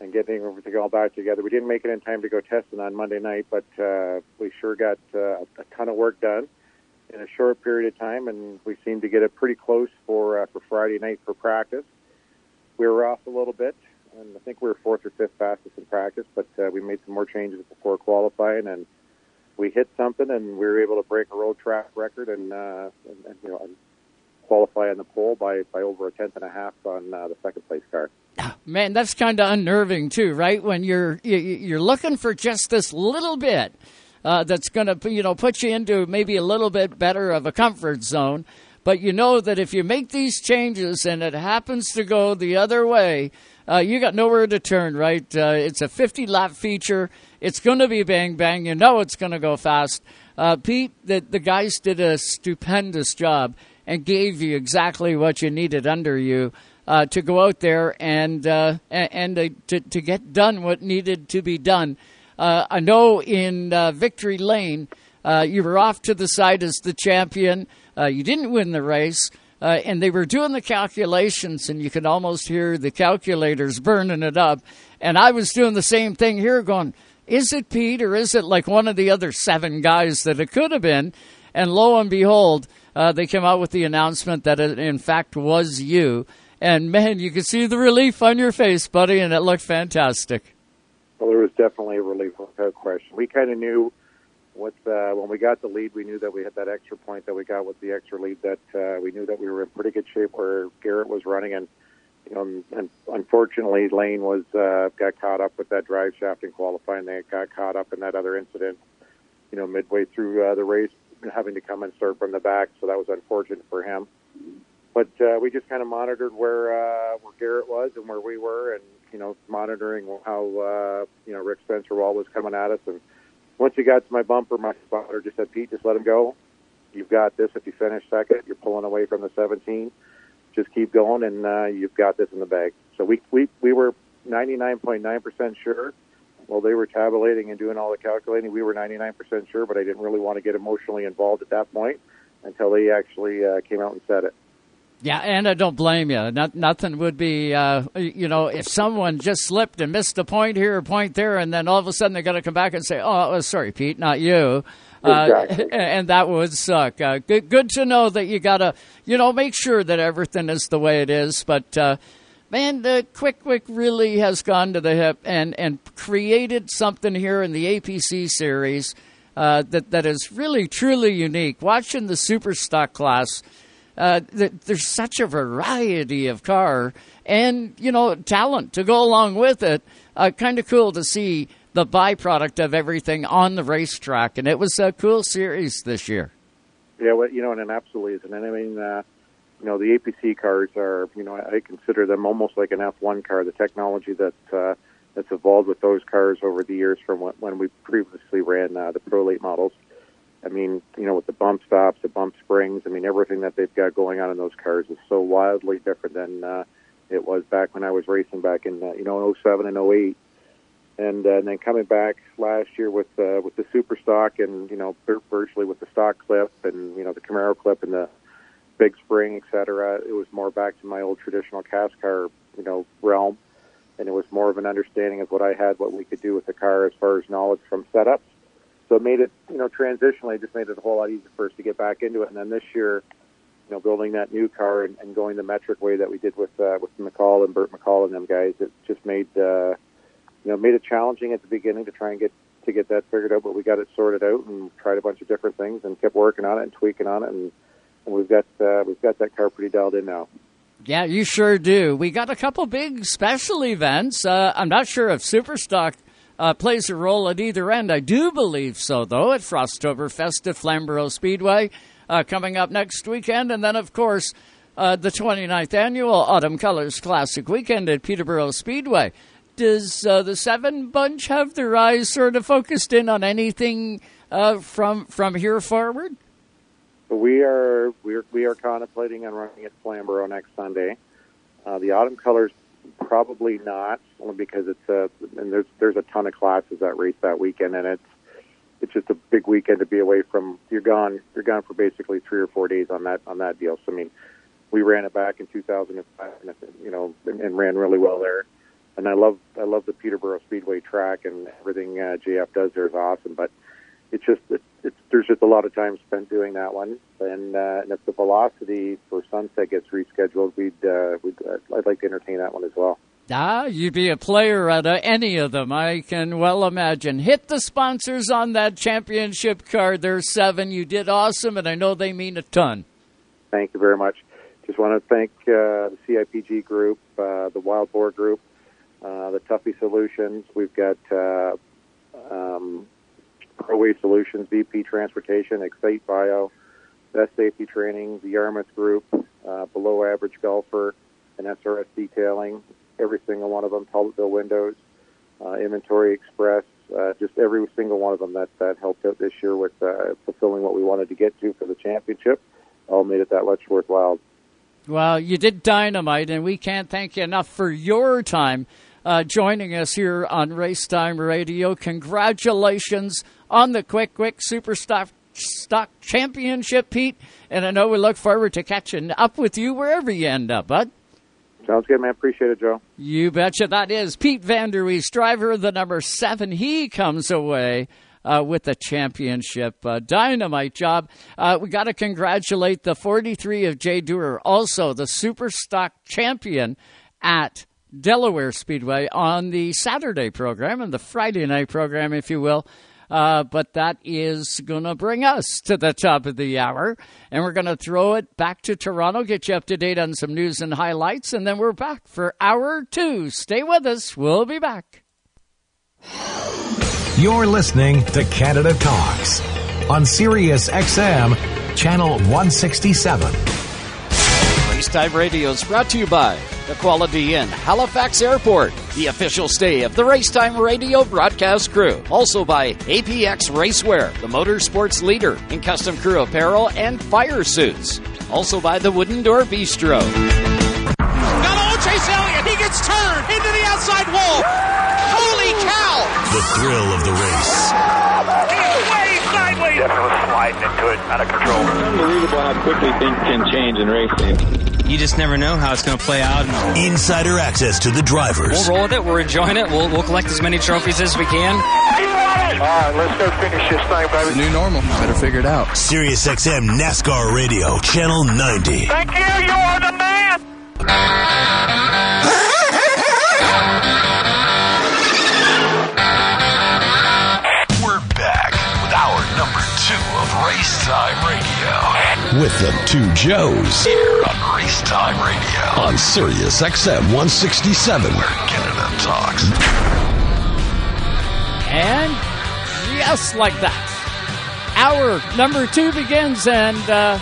Speaker 10: and getting everything all back together. We didn't make it in time to go testing on Monday night, but uh, we sure got uh, a ton of work done in a short period of time, and we seemed to get it pretty close for uh, for Friday night for practice. We were off a little bit, and I think we were fourth or fifth fastest in practice, but uh, we made some more changes before qualifying, and we hit something, and we were able to break a road track record and, uh, and, and you know and qualify on the pole by by over a tenth and a half on uh, the second place car.
Speaker 1: Man, that's kind of unnerving too, right? When you're you're looking for just this little bit uh, that's going to you know put you into maybe a little bit better of a comfort zone. But you know that if you make these changes and it happens to go the other way, uh, you got nowhere to turn, right? Uh, it's a 50 lap feature. It's going to be bang bang. You know it's going to go fast. Uh, Pete, the, the guys did a stupendous job and gave you exactly what you needed under you uh, to go out there and uh, and, and to, to get done what needed to be done. Uh, I know in Victory Lane, you were off to the side as the champion. you didn't win the race. Uh, and they were doing the calculations, and you could almost hear the calculators burning it up. And I was doing the same thing here, going, is it Pete or is it like one of the other seven guys that it could have been? And lo and behold, uh, they came out with the announcement that it in fact was you. And man, you could see the relief on your face, buddy, and it looked fantastic.
Speaker 10: Well, there was definitely a relief, without question. We kind of knew with uh, when we got the lead, we knew that we had that extra point that we got with the extra lead. That uh, we knew that we were in pretty good shape where Garrett was running, and you know, and unfortunately, Lane was uh, got caught up with that drive shaft in qualifying. They got caught up in that other incident, you know, midway through uh, the race, having to come and start from the back. So that was unfortunate for him. But uh, we just kind of monitored where uh, where Garrett was and where we were, and you know, monitoring how uh, you know Rick Spencer Wall was coming at us and once he got to my bumper, my spotter just said, Pete, just let him go. You've got this. If you finish second, you're pulling away from the 17. Just keep going, and uh, you've got this in the bag. So we we we were 99.9% sure. While they were tabulating and doing all the calculating, we were 99% sure, but I didn't really want to get emotionally involved at that point until they actually uh, came out and said it.
Speaker 1: Yeah, and I don't blame you. Not, nothing would be, uh, you know, if someone just slipped and missed a point here, a point there, and then all of a sudden they're going to come back and say, "Oh, sorry, Pete, not you."
Speaker 10: Uh,
Speaker 1: and that would suck. Uh, good, good to know that you got to, you know, make sure that everything is the way it is. But uh, man, the Quick Quick really has gone to the hip and and created something here in the APC series uh, that that is really truly unique. Watching the Super Stock class uh, there's such a variety of car and you know talent to go along with it. Uh, kind of cool to see the byproduct of everything on the racetrack, and it was a cool series this year.
Speaker 10: Yeah, well, you know, and it absolutely is. And I mean, uh, you know, the APC cars are, you know, I consider them almost like an F1 car. The technology that uh, that's evolved with those cars over the years from when, we previously ran uh, the Pro Late models. I mean, you know, with the bump stops, the bump springs. I mean, everything that they've got going on in those cars is so wildly different than uh, it was back when I was racing back in, uh, you know, 07 and 08 and, uh, and then coming back last year with uh, with the super stock and you know virtually with the stock clip and you know the Camaro clip and the big spring, etc. It was more back to my old traditional cast car, you know, realm, and it was more of an understanding of what I had, what we could do with the car as far as knowledge from setups. So it made it, you know, transitionally, just made it a whole lot easier for us to get back into it. And then this year, you know, building that new car and, and going the metric way that we did with uh, with McCall and Burt McCall and them guys, it just made. Uh, you know, made it challenging at the beginning to try and get to get that figured out, but we got it sorted out and tried a bunch of different things and kept working on it and tweaking on it, and, and we've got uh, we've got that car pretty dialed in now.
Speaker 1: Yeah, you sure do. We got a couple big special events. Uh, I'm not sure if Superstock uh, plays a role at either end. I do believe so, though, at Frosttoberfest at Flamborough Speedway uh, coming up next weekend, and then of course. Uh, the 29th annual Autumn Colors Classic Weekend at Peterborough Speedway does uh, the seven bunch have their eyes sort of focused in on anything uh, from from here forward?
Speaker 10: We are we are we are contemplating on running at Flamborough next Sunday. Uh, the autumn colors probably not, only because it's a and there's there's a ton of classes that race that weekend, and it's it's just a big weekend to be away from. You're gone. You're gone for basically three or four days on that on that deal. So I mean, we ran it back in 2005, and, you know, and, and ran really well there and I love I love the Peterborough Speedway track and everything uh, JF does there is awesome. But it's just it, it's there's just a lot of time spent doing that one, and uh, and if the velocity for Sunset gets rescheduled, we'd uh, we'd uh, I'd like to entertain that one as well.
Speaker 1: Ah, you'd be a player at any of them. I can well imagine. Hit the sponsors on that championship card. There's seven. You did awesome, and I know they mean a ton.
Speaker 10: Thank you very much. Just want to thank uh, the CIPG group, uh, the Wild Boar group, uh, the Tuffy Solutions. We've got uh, um, ProWay Solutions, VP Transportation, Excite Bio, Best Safety Training, the Yarmouth Group, uh, Below Average Golfer, and SRS Detailing. Every single one of them, Talbotville Windows, uh, Inventory Express, uh, just every single one of them that, that helped out this year with uh, fulfilling what we wanted to get to for the championship, all made it that much worthwhile.
Speaker 1: Well, you did dynamite, and we can't thank you enough for your time uh, joining us here on Racetime Radio. Congratulations on the Quick Quick Super Stock, Stock Championship, Pete. And I know we look forward to catching up with you wherever you end up, bud.
Speaker 10: Sounds good, man. Appreciate it, Joe.
Speaker 1: You betcha. That is Pete Vanderwees, driver of the number seven. He comes away uh, with the championship. Uh, dynamite job. Uh, we got to congratulate the 43 of Jay Dewar, also the super stock champion at Delaware Speedway on the Saturday program and the Friday night program, if you will. Uh, but that is going to bring us to the top of the hour. And we're going to throw it back to Toronto, get you up to date on some news and highlights. And then we're back for hour two. Stay with us. We'll be back.
Speaker 11: You're listening to Canada Talks on Sirius XM, Channel 167.
Speaker 12: Racetime Radio is brought to you by the Quality Inn, Halifax Airport, the official stay of the Racetime Radio broadcast crew. Also by APX Racewear, the motorsports leader in custom crew apparel and fire suits. Also by the Wooden Door Bistro.
Speaker 8: Now Chase Elliott, he gets turned into the outside wall. Holy cow!
Speaker 11: The thrill of the race.
Speaker 7: Way sideways. Definitely sliding into it, out of control.
Speaker 13: Unbelievable how quickly things can change in racing.
Speaker 14: You just never know how it's going to play out.
Speaker 11: Insider access to the drivers.
Speaker 14: We'll roll with it. We're enjoying it. We'll, we'll collect as many trophies as we can.
Speaker 7: All right, let's go finish this thing, baby.
Speaker 15: It's new normal. Better figure it out.
Speaker 11: Sirius XM NASCAR Radio, Channel 90.
Speaker 7: Thank you. You are the man.
Speaker 11: We're back with our number two of Racetime Radio. With the two Joes here on Racetime Radio on Sirius XM 167, where Canada talks.
Speaker 1: And yes, like that. Hour number two begins, and uh,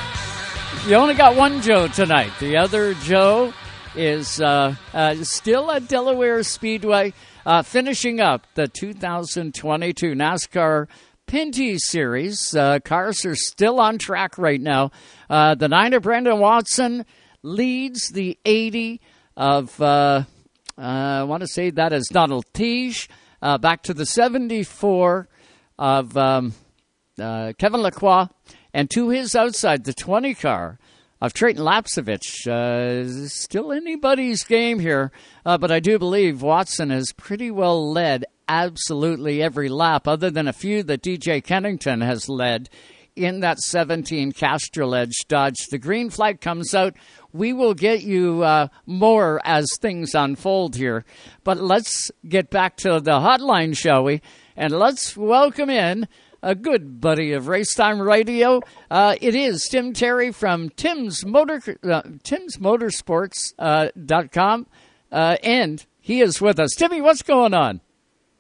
Speaker 1: you only got one Joe tonight. The other Joe is uh, uh, still at Delaware Speedway, uh, finishing up the 2022 NASCAR Pinty Series. Uh, cars are still on track right now. Uh, the nine of Brandon Watson leads the 80 of, uh, I want to say that is Donald Theetge. back to the 74 of um, Kevin Lacroix. And to his outside, the 20 car of Treyten Lapcevich. Uh, still anybody's game here, uh, but I do believe Watson has pretty well led absolutely every lap, other than a few that DJ Kennington has led in that 17 Castrol Edge Dodge. The green flag comes out. We will get you uh, more as things unfold here. But let's get back to the hotline, shall we? And let's welcome in a good buddy of Racetime Radio. Uh, it is Tim Terry from Tim's Motor uh, Tim's Motorsports uh, dot com, uh, and he is with us. Timmy, what's going on?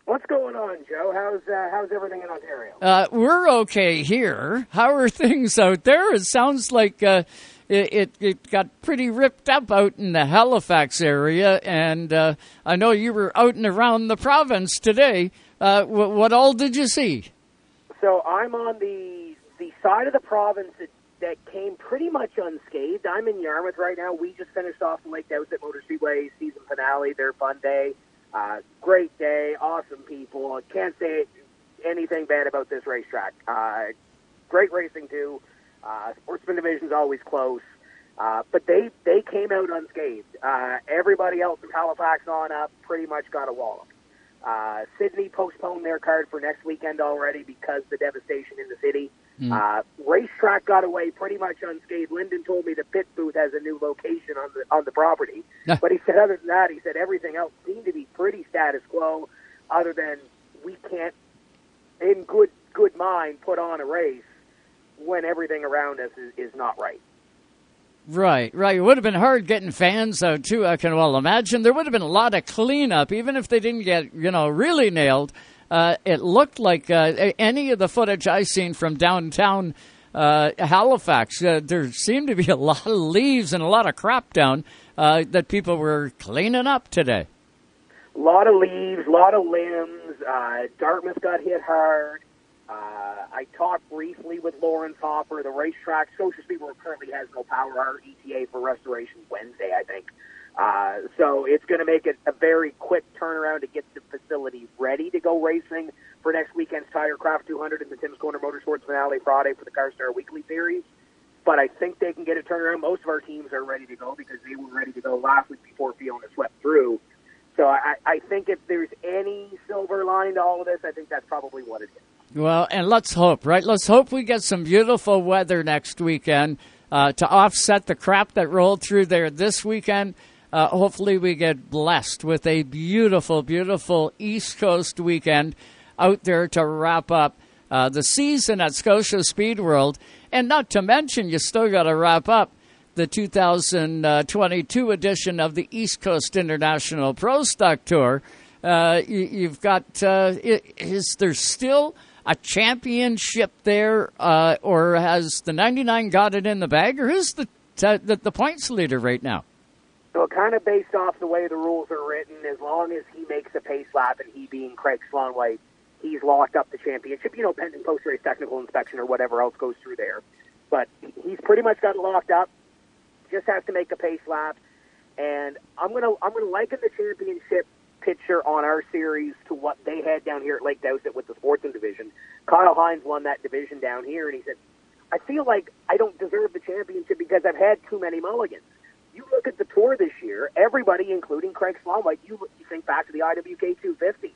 Speaker 16: What's going on, Joe? How's uh, how's everything in Ontario?
Speaker 1: Uh, we're okay here. How are things out there? It sounds like uh, it, it, it got pretty ripped up out in the Halifax area, and uh, I know you were out and around the province today. Uh, what, what all did you see?
Speaker 16: so I'm on the the side of the province that, that came pretty much unscathed. I'm in Yarmouth right now. We just finished off the Lake Dowsett Motor Speedway season finale. Their fun day, uh, great day, awesome people. I can't say anything bad about this racetrack. Uh, great racing too. Uh, sportsman division's always close. Uh, but they they came out unscathed. Uh, everybody else from Halifax on up pretty much got a wallop. Uh, Sydney postponed their card for next weekend already because the devastation in the city. Mm. Uh, racetrack got away pretty much unscathed. Lyndon told me the pit booth has a new location on the on the property, but he said other than that, he said everything else seemed to be pretty status quo. Other than we can't, in good good mind, put on a race when everything around us is, is not right.
Speaker 1: Right, right. It would have been hard getting fans out too. I can well imagine there would have been a lot of cleanup, even if they didn't get you know really nailed. Uh, it looked like uh, any of the footage I seen from downtown uh, Halifax. Uh, there seemed to be a lot of leaves and a lot of crap down uh, that people were cleaning up today.
Speaker 16: A lot of leaves, a lot of limbs. Uh, Dartmouth got hit hard. Uh, I talked briefly with Lawrence Hopper. The racetrack, Scotia Speedway currently has no power. Our ETA for restoration Wednesday, I think. Uh, so it's going to make it a very quick turnaround to get the facility ready to go racing for next weekend's Tigercraft 200 and the Tim's Corner Motorsports finale Friday for the CarStar Weekly Series. But I think they can get a turnaround. Most of our teams are ready to go because they were ready to go last week before Fiona swept through. So I, I think if there's any silver lining to all of this, I think that's probably what it is.
Speaker 1: Well, and let's hope, right? Let's hope we get some beautiful weather next weekend uh, to offset the crap that rolled through there this weekend. Uh, hopefully, we get blessed with a beautiful, beautiful East Coast weekend out there to wrap up uh, the season at Scotia Speed World. And not to mention, you still got to wrap up the 2022 edition of the East Coast International Pro Stock Tour. Uh, you, have got, uh, is there still a championship there, uh, or has the 99 got it in the bag, or who's the, the, the points leader right now?
Speaker 16: So, kind of based off the way the rules are written, as long as he makes a pace lap, and he being Craig Slaunwhite, he's locked up the championship. You know, pending post race technical inspection or whatever else goes through there. But he's pretty much got locked up. Just has to make a pace lap, and I'm gonna I'm gonna liken the championship picture on our series to what they had down here at Lake Dowsett with the Sportsman division. Kyle Hines won that division down here, and he said, I feel like I don't deserve the championship because I've had too many mulligans. You look at the tour this year, everybody, including Craig Slaunwhite, you, you think back to the IWK 250.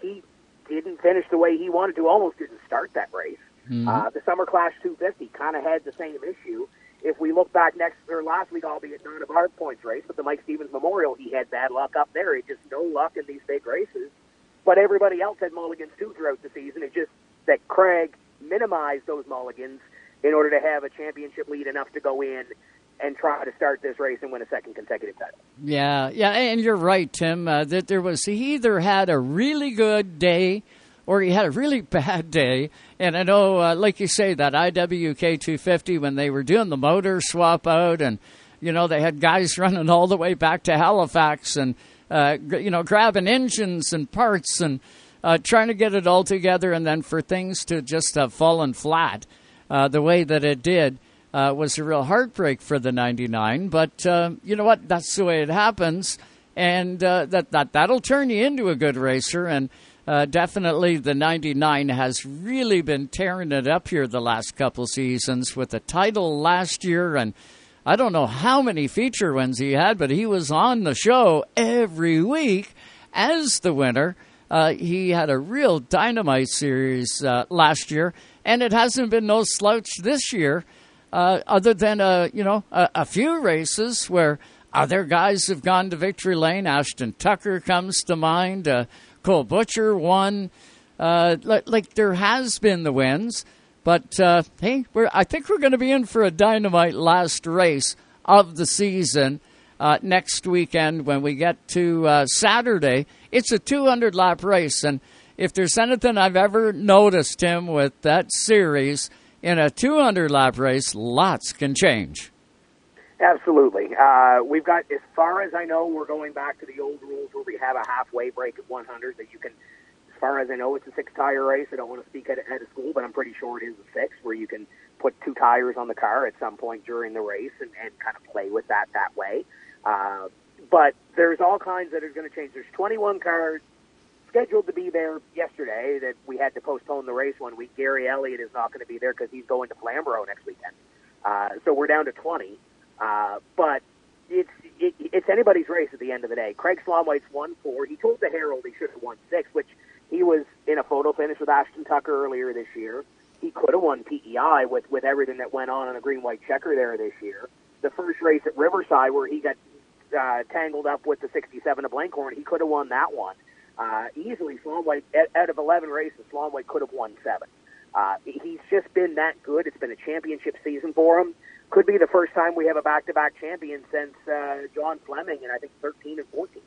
Speaker 16: He didn't finish the way he wanted to, almost didn't start that race. Mm-hmm. Uh, the Summer Clash 250 kind of had the same issue if we look back next or last week, albeit not a hard points race, but the Mike Stevens Memorial, he had bad luck up there. He just no luck in these big races. But everybody else had mulligans too throughout the season. It's just that Craig minimized those mulligans in order to have a championship lead enough to go in and try to start this race and win a second consecutive title.
Speaker 1: Yeah, yeah, and you're right, Tim. Uh, that there was he either had a really good day or he had a really bad day. And I know, uh, like you say, that IWK 250 when they were doing the motor swap out, and you know they had guys running all the way back to Halifax and uh, you know grabbing engines and parts and uh, trying to get it all together, and then for things to just have fallen flat uh, the way that it did. Uh, was a real heartbreak for the 99, but uh, you know what? That's the way it happens, and that that that'll turn you into a good racer. And uh, definitely the 99 has really been tearing it up here the last couple seasons with the title last year and I don't know how many feature wins he had, but he was on the show every week as the winner. Uh, he had a real dynamite series uh, last year, and it hasn't been no slouch this year, uh, other than a you know a, a few races where other guys have gone to victory lane. Ashton Tucker comes to mind. Uh, Cole Butcher won. Uh, like, like, there has been the wins, but uh, hey, I think we're going to be in for a dynamite last race of the season uh, next weekend when we get to uh, Saturday. It's a 200 lap race, and if there's anything I've ever noticed, Tim, with that series in a 200 lap race, lots can change.
Speaker 16: Absolutely. Uh, we've got, as far as I know, we're going back to the old rules where we have a halfway break at 100 that you can, as far as I know, it's a six tire race. I don't want to speak at, at a school, but I'm pretty sure it is a six where you can put two tires on the car at some point during the race and, and kind of play with that that way. Uh, but there's all kinds that are going to change. There's 21 cars scheduled to be there yesterday that we had to postpone the race one week. Gary Elliott is not going to be there because he's going to Flamborough next weekend. Uh, so we're down to 20. Uh, but it's it, it's anybody's race at the end of the day. Craig Slaunwhite's won four. He told the Herald he should have won six, which he was in a photo finish with Ashton Tucker earlier this year. He could have won PEI with with everything that went on on a green white checker there this year. The first race at Riverside where he got uh, tangled up with the 67 of Blankhorn, he could have won that one uh, easily. Slaunwhite out of 11 races, Slonwhite could have won seven. Uh, he's just been that good. It's been a championship season for him could be the first time we have a back-to-back champion since uh, John Fleming and I think 13 and 14.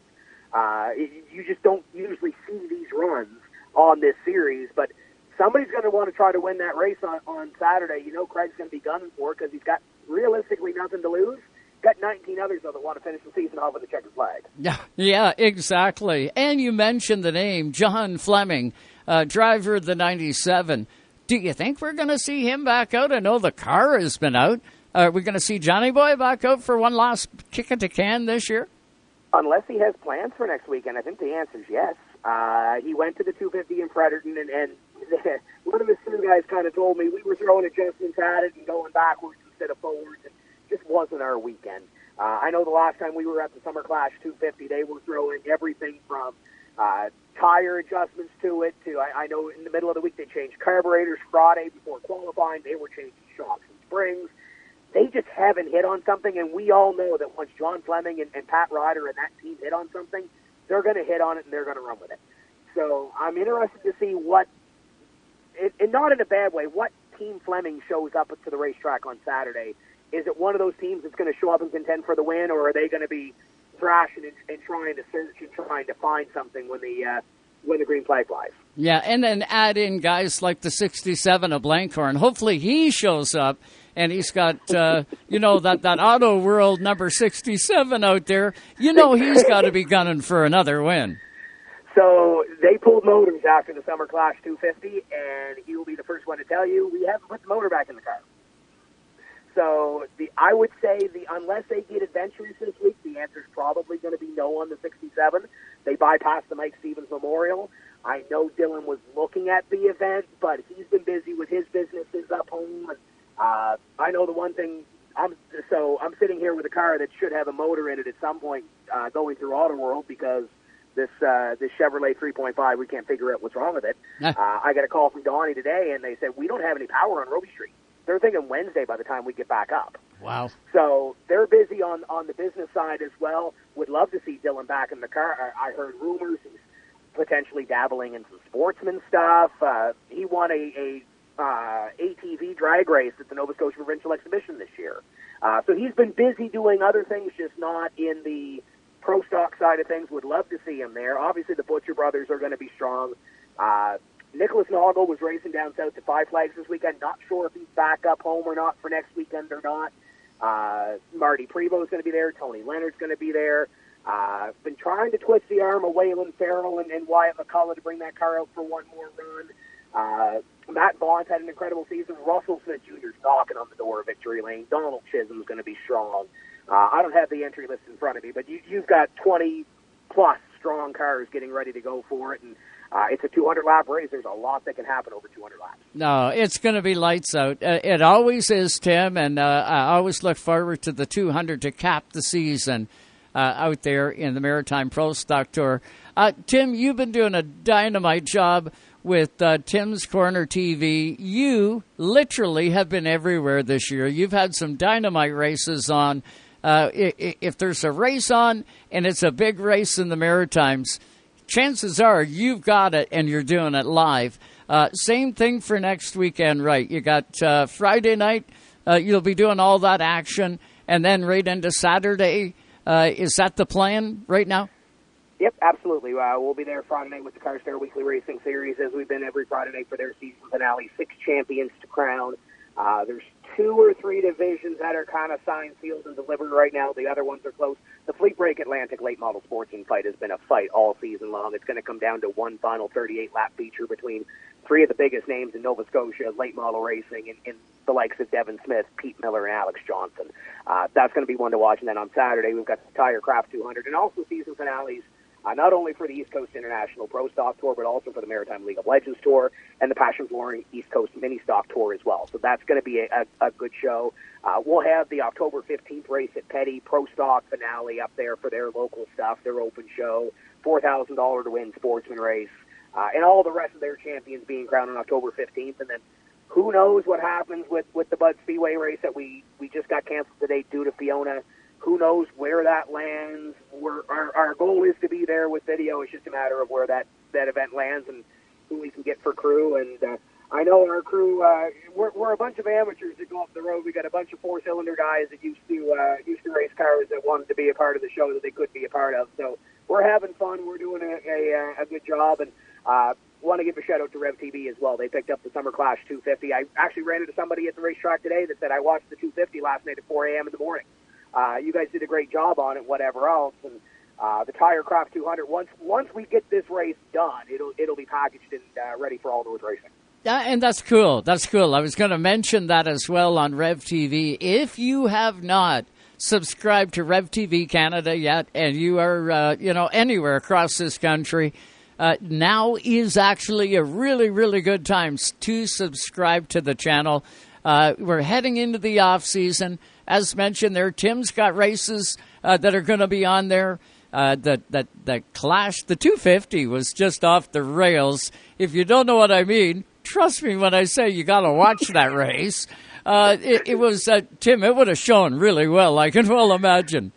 Speaker 16: Uh, you just don't usually see these runs on this series, but somebody's going to want to try to win that race on, on Saturday. You know Craig's going to be gunning for because he's got realistically nothing to lose. Got 19 others though that want to finish the season off with a checkered flag.
Speaker 1: Yeah, yeah, exactly. And you mentioned the name John Fleming, uh, driver of the 97. Do you think we're going to see him back out? I know the car has been out. Are we going to see Johnny Boy back out for one last kick at the can this year?
Speaker 16: Unless he has plans for next weekend, I think the answer is yes. Uh, he went to the 250 in Fredericton, and, and one of the two guys kind of told me we were throwing adjustments at it and going backwards instead of forwards. It just wasn't our weekend. Uh, I know the last time we were at the Summer Clash 250, they were throwing everything from uh, tire adjustments to it to I, I know in the middle of the week they changed carburetors Friday before qualifying. They were changing shocks and springs they just haven't hit on something, and we all know that once John Fleming and, and Pat Ryder and that team hit on something, they're going to hit on it and they're going to run with it. So I'm interested to see what, and not in a bad way, what Team Fleming shows up to the racetrack on Saturday. Is it one of those teams that's going to show up and contend for the win, or are they going to be thrashing and, and trying to search and trying to find something when the uh, when the green flag flies?
Speaker 1: Yeah, and then add in guys like the 67 of Blankhorn. Hopefully he shows up and he's got uh, you know that that auto world number 67 out there. You know he's got to be gunning for another win.
Speaker 16: So they pulled motors after the summer clash 250 and he will be the first one to tell you we haven't put the motor back in the car. So the i would say the unless they get adventurous this week the answer is probably going to be no on the 67 they bypassed the mike stevens memorial. I know Dylan was looking at the event, but he's been busy with his businesses up home and uh, I know the one thing. I'm so I'm sitting here with a car that should have a motor in it at some point uh, going through Auto World because this uh, this Chevrolet 3.5 we can't figure out what's wrong with it. uh, I got a call from Donnie today, and they said we don't have any power on Robie Street. They're thinking Wednesday by the time we get back up.
Speaker 1: Wow.
Speaker 16: So they're busy on on the business side as well. Would love to see Dylan back in the car. I, I heard rumors he's potentially dabbling in some sportsman stuff. Uh, he won a, a uh, ATV drag race at the Nova Scotia Provincial Exhibition this year. Uh, so he's been busy doing other things, just not in the pro stock side of things. Would love to see him there. Obviously, the Butcher brothers are going to be strong. Uh, Nicholas Naugle was racing down south to Five Flags this weekend. Not sure if he's back up home or not for next weekend or not. Uh, Marty Prevost is going to be there. Tony Leonard's going to be there. Uh, been trying to twist the arm of Waylon Farrell and, and Wyatt McCullough to bring that car out for one more run. Uh, Matt Vaughn's had an incredible season. Russell Smith Jr. is knocking on the door of victory lane. Donald Chisholm's going to be strong. Uh, I don't have the entry list in front of me, but you, you've got 20 plus strong cars getting ready to go for it, and uh, it's a 200 lap race. There's a lot that can happen over 200 laps.
Speaker 1: No, it's going to be lights out. Uh, it always is, Tim, and uh, I always look forward to the 200 to cap the season uh, out there in the Maritime Pro Stock Tour. Uh, Tim, you've been doing a dynamite job with uh, Tim's Corner TV. You literally have been everywhere this year. You've had some dynamite races on. Uh, if there's a race on and it's a big race in the Maritimes, chances are you've got it and you're doing it live. Uh, same thing for next weekend, right? You got uh, Friday night, uh, you'll be doing all that action, and then right into Saturday. Uh, is that the plan right now?
Speaker 16: Yep, absolutely. Uh, we'll be there Friday night with the Car Star Weekly Racing Series, as we've been every Friday night for their season finale. Six champions to crown. Uh, there's two or three divisions that are kind of signed, sealed, and delivered right now. The other ones are close. The Fleet Break Atlantic Late Model Sportsman fight has been a fight all season long. It's going to come down to one final 38 lap feature between three of the biggest names in Nova Scotia late model racing and, and the likes of Devin Smith, Pete Miller, and Alex Johnson. Uh, that's going to be one to watch. And then on Saturday, we've got the Tire Craft 200 and also season finales uh, not only for the East Coast International Pro Stock Tour, but also for the Maritime League of Legends Tour and the Passion Flooring East Coast Mini Stock Tour as well. So that's going to be a, a, a good show. Uh, we'll have the October 15th race at Petty Pro Stock finale up there for their local stuff, their open show, $4,000 to win sportsman race, uh, and all the rest of their champions being crowned on October 15th. And then who knows what happens with, with the Bud Speedway race that we, we just got canceled today due to Fiona. Who knows where that lands? We're, our, our goal is to be there with video. It's just a matter of where that, that event lands and who we can get for crew. And uh, I know our crew, uh, we're, we're a bunch of amateurs that go up the road. We got a bunch of four cylinder guys that used to uh, used to race cars that wanted to be a part of the show that they could be a part of. So we're having fun. We're doing a, a, a good job. And uh, want to give a shout out to Rev TV as well. They picked up the Summer Clash 250. I actually ran into somebody at the racetrack today that said I watched the 250 last night at 4 a.m. in the morning uh, you guys did a great job on it, whatever else. And uh, the Tire Craft 200, once once we get this race done, it'll it'll be packaged and uh, ready for all those racing.
Speaker 1: Yeah, and that's cool. That's cool. I was going to mention that as well on Rev TV. If you have not subscribed to Rev TV Canada yet, and you are uh, you know anywhere across this country. Uh, now is actually a really, really good time to subscribe to the channel. Uh, we're heading into the off season as mentioned there, Tim's got races uh, that are going to be on there. Uh, that that that clash, the 250 was just off the rails. If you don't know what I mean, trust me when I say you got to watch that race. Uh, it, it, was uh, Tim. It would have shown really well. I can well imagine.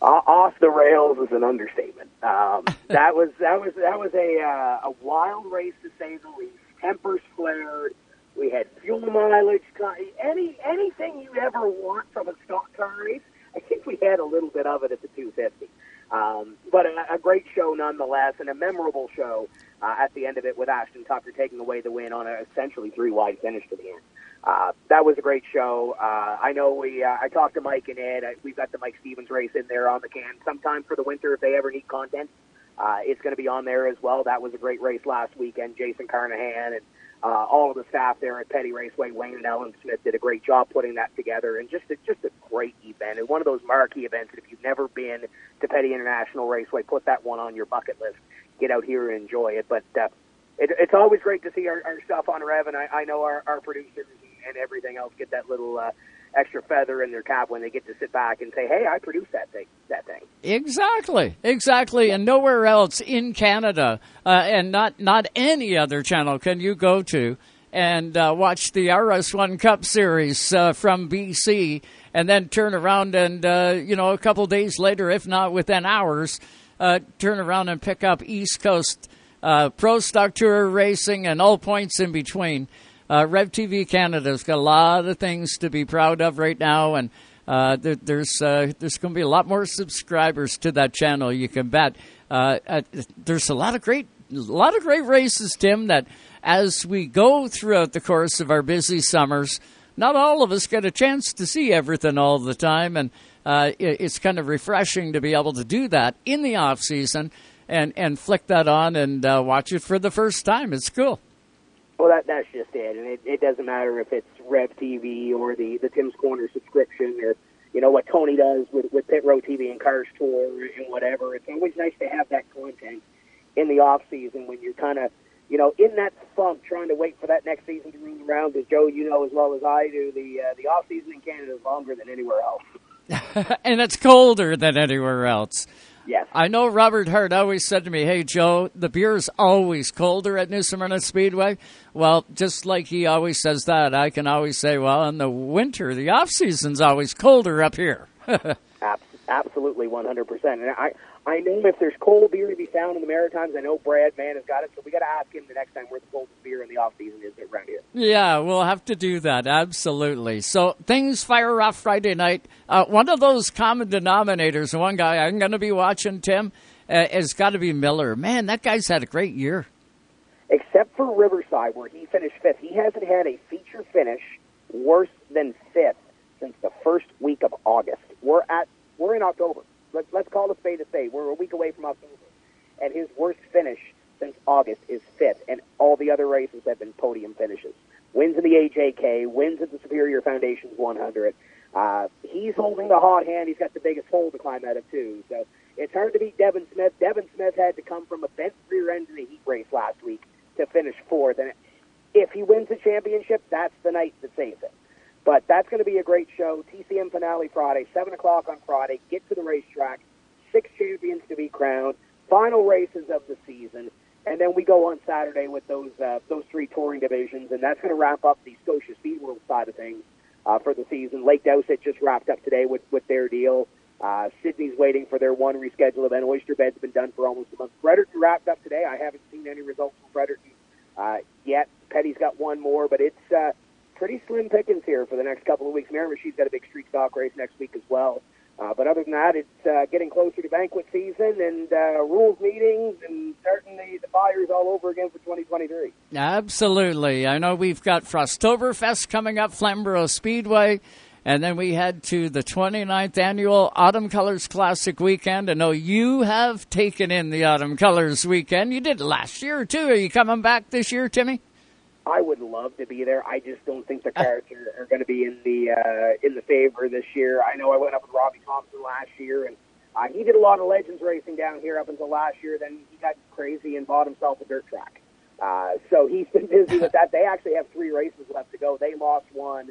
Speaker 16: off the rails is an understatement. Um, that was that was that was a uh, a wild race to say the least. Tempers flared. We had fuel mileage, any anything you ever want from a stock car race. I think we had a little bit of it at the 250. Um, but a, a great show nonetheless, and a memorable show uh, at the end of it with Ashton Tucker taking away the win on a essentially three wide finish to the end. Uh, that was a great show. Uh, I know we. Uh, I talked to Mike and Ed. I, we've got the Mike Stevens race in there on the can sometime for the winter if they ever need content. Uh, it's going to be on there as well. That was a great race last weekend. Jason Carnahan and uh, all of the staff there at Petty Raceway, Wayne and Ellen Smith did a great job putting that together, and just a, just a great event. And one of those marquee events. If you've never been to Petty International Raceway, put that one on your bucket list. Get out here and enjoy it. But uh, it, it's always great to see our, our stuff on Rev, and I, I know our, our producers and everything else get that little uh, extra feather in their cap when they get to sit back and say, "Hey, I produced that thing." That thing.
Speaker 1: Exactly, exactly, and nowhere else in Canada, uh, and not not any other channel can you go to and uh, watch the RS1 Cup Series uh, from BC, and then turn around and uh, you know a couple days later, if not within hours, uh, turn around and pick up East Coast uh, Pro Stock Tour racing and all points in between uh, Rev TV Canada's got a lot of things to be proud of right now, and uh, there, there's uh, there's going to be a lot more subscribers to that channel. You can bet. Uh, uh, there's a lot of great a lot of great races, Tim, that as we go throughout the course of our busy summers, not all of us get a chance to see everything all the time. And uh, it, it's kind of refreshing to be able to do that in the off season and, and flick that on and uh, watch it for the first time. It's cool.
Speaker 16: Well, that that's just it, and it, it doesn't matter if it's Rev TV or the the Tim's Corner subscription or you know what Tony does with with Pit Row TV and Cars Tour and whatever. It's always nice to have that content in the off season when you're kind of you know in that funk trying to wait for that next season to roll around. Because Joe, you know as well as I do, the uh, the off season in Canada is longer than anywhere else.
Speaker 1: and it's colder than anywhere else.
Speaker 16: Yes.
Speaker 1: I know Robert Hart always said to me, Hey, Joe, the beer is always colder at New Smyrna Speedway. Well, just like he always says that, I can always say, Well, in the winter, the off season's always colder up here.
Speaker 16: Absolutely, 100%. And I, I know if there's cold beer to be found in the Maritimes, I know Brad Mann has got it, so we got to ask him the next time where the coldest beer in the off season is around here.
Speaker 1: Yeah, we'll have to do that. Absolutely. So things fire off Friday night. Uh, one of those common denominators, one guy I'm going to be watching, Tim, uh, has got to be Miller. Man, that guy's had a great year.
Speaker 16: Except for Riverside, where he finished fifth, he hasn't had a feature finish worse than fifth since the first week of August. We're at we're in October. Let's let's call a spade a spade. We're a week away from October, and his worst finish since August is fifth, and all the other races have been podium finishes. Wins in the AJK, wins at the Superior Foundation's 100. Uh, he's holding the hot hand. He's got the biggest hole to climb out of too. So it's hard to beat Devin Smith. Devin Smith had to come from a bent rear end in the heat race last week to finish fourth, and if he wins the championship, that's the night that saves it. But that's going to be a great show. TCM finale Friday, 7 o'clock on Friday. Get to the racetrack. Six champions to be crowned. Final races of the season. And then we go on Saturday with those uh, those three touring divisions, and that's going to wrap up the Scotia Speed World side of things uh, for the season. Lake Dowsett just wrapped up today with, with their deal. Uh, Sydney's waiting for their one rescheduled event. Oyster Bed's been done for almost a month. Fredericton wrapped up today. I haven't seen any results from Fredericton uh, yet. Petty's got one more, but it's uh, pretty slim pickings here for the next couple of weeks. Miramichi's got a big street stock race next week as well. Uh, but other than that, it's uh, getting closer to banquet season and uh, rules meetings and starting the, the all over again for 2023.
Speaker 1: Absolutely. I know we've got Frosttoberfest coming up, Flamborough Speedway. And then we head to the 29th annual Autumn Colors Classic weekend. I know you have taken in the Autumn Colors weekend. You did last year, too. Are you coming back this year, Timmy?
Speaker 16: I would love to be there. I just don't think the cards are, are going to be in the uh, in the favor this year. I know I went up with Robbie Thompson last year, and uh, he did a lot of legends racing down here up until last year. Then he got crazy and bought himself a dirt track. Uh, so he's been busy with that. They actually have three races left to go. They lost one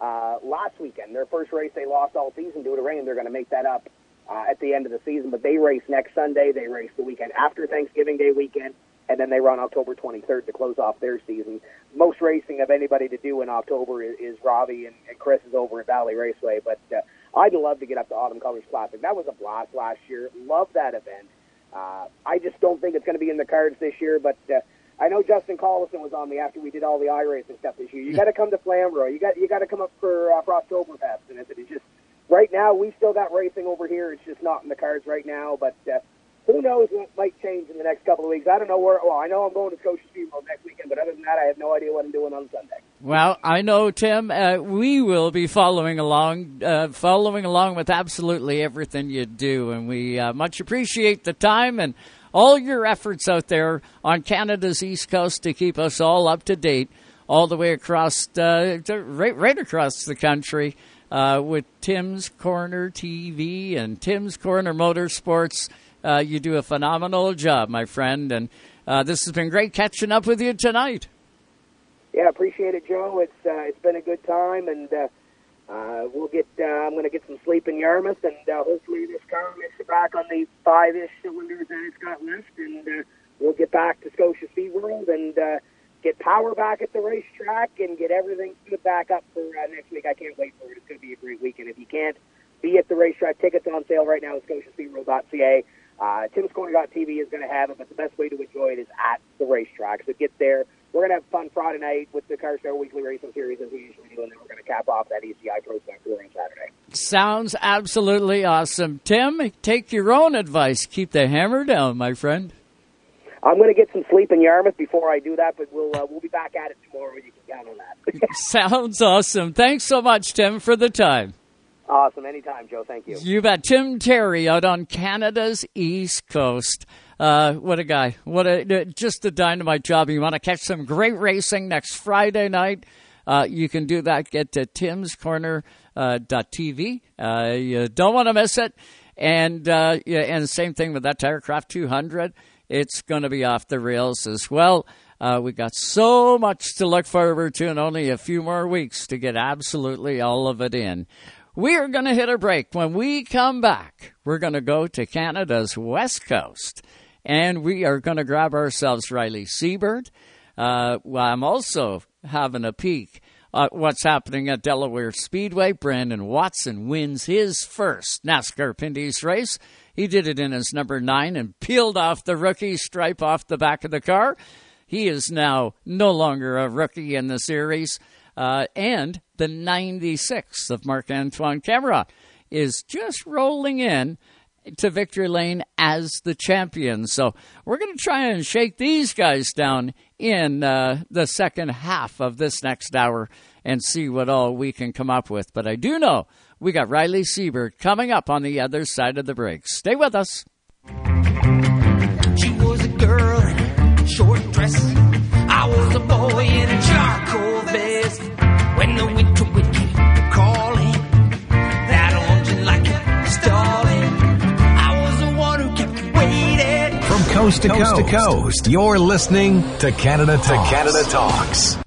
Speaker 16: uh, last weekend. Their first race they lost all season due to rain. They're going to make that up uh, at the end of the season. But they race next Sunday. They race the weekend after Thanksgiving Day weekend and then they run October 23rd to close off their season. Most racing of anybody to do in October is, is Robbie and, and Chris is over at Valley Raceway, but uh, I'd love to get up to Autumn Colors Classic. That was a blast last year. Love that event. Uh, I just don't think it's going to be in the cards this year, but uh, I know Justin Collison was on me after we did all the iRacing stuff this year. You got to come to Flamborough. You got you got to come up for uh, Frosttoberfest, and it's, it's just right now we still got racing over here. It's just not in the cards right now, but. Uh, who knows what might change in the next couple of weeks. I don't know where. Well, I know I'm going to Scotia Speedway next weekend, but other than that, I have no idea what I'm doing on Sunday.
Speaker 1: Well, I know, Tim. Uh, we will be following along, uh, following along with absolutely everything you do, and we uh, much appreciate the time and all your efforts out there on Canada's East Coast to keep us all up to date, all the way across, uh, right, right across the country. Uh, with Tim's Corner TV and Tim's Corner Motorsports. Uh, you do a phenomenal job, my friend, and uh, this has been great catching up with you tonight.
Speaker 16: Yeah, appreciate it, Joe. It's uh, it's been a good time, and uh, uh, we'll get. Uh, I'm going to get some sleep in Yarmouth, and hopefully this car makes it back on the five-ish cylinders that it's got left, and we'll get back to Scotia Speed World and get power back at the racetrack and get everything good back up for uh, next week. I can't wait for it. It's going to be a great weekend. If you can't be at the racetrack, tickets on sale right now at scotiaspeedworld.ca. Uh, Tim's Corner TV is going to have it, but the best way to enjoy it is at the racetrack. So get there. We're going to have fun Friday night with the Car Show Weekly Racing Series as we usually do, and then we're going to cap off that ECI Pro Stock Tour on Saturday.
Speaker 1: Sounds absolutely awesome. Tim, take your own advice. Keep the hammer down, my friend.
Speaker 16: I'm going to get some sleep in Yarmouth before I do that, but we'll uh, we'll be back at it tomorrow. You can count on that.
Speaker 1: Sounds awesome. Thanks so much, Tim, for the time.
Speaker 16: Awesome. Anytime, Joe. Thank you.
Speaker 1: You bet. Tim Terry out on Canada's East Coast. Uh, what a guy. What a just a dynamite job. You want to catch some great racing next Friday night. Uh, you can do that. Get to timscorner.tv. Uh, TV. uh, you don't want to miss it. And uh, yeah, and same thing with that Tirecraft 200. It's going to be off the rails as well. Uh, we got so much to look forward to, and only a few more weeks to get absolutely all of it in. We are going to hit a break. When we come back, we're going to go to Canada's West Coast and we are going to grab ourselves Riley Seibert. Uh, I'm also having a peek at what's happening at Delaware Speedway. Brandon Watson wins his first NASCAR Pinty's race. He did it in his number nine and peeled off the rookie stripe off the back of the car. He is now no longer a rookie in the series. Uh, and the 96th of Marc Antoine Camirand is just rolling in to victory lane as the champion. So we're going to try and shake these guys down in uh, the second half of this next hour and see what all we can come up with. But I do know we got Riley Seibert coming up on the other side of the break. Stay with us.
Speaker 17: She was a girl short dress. I was a boy in
Speaker 11: From coast to coast, to coast, you're listening to Canada Talks. To Canada Talks.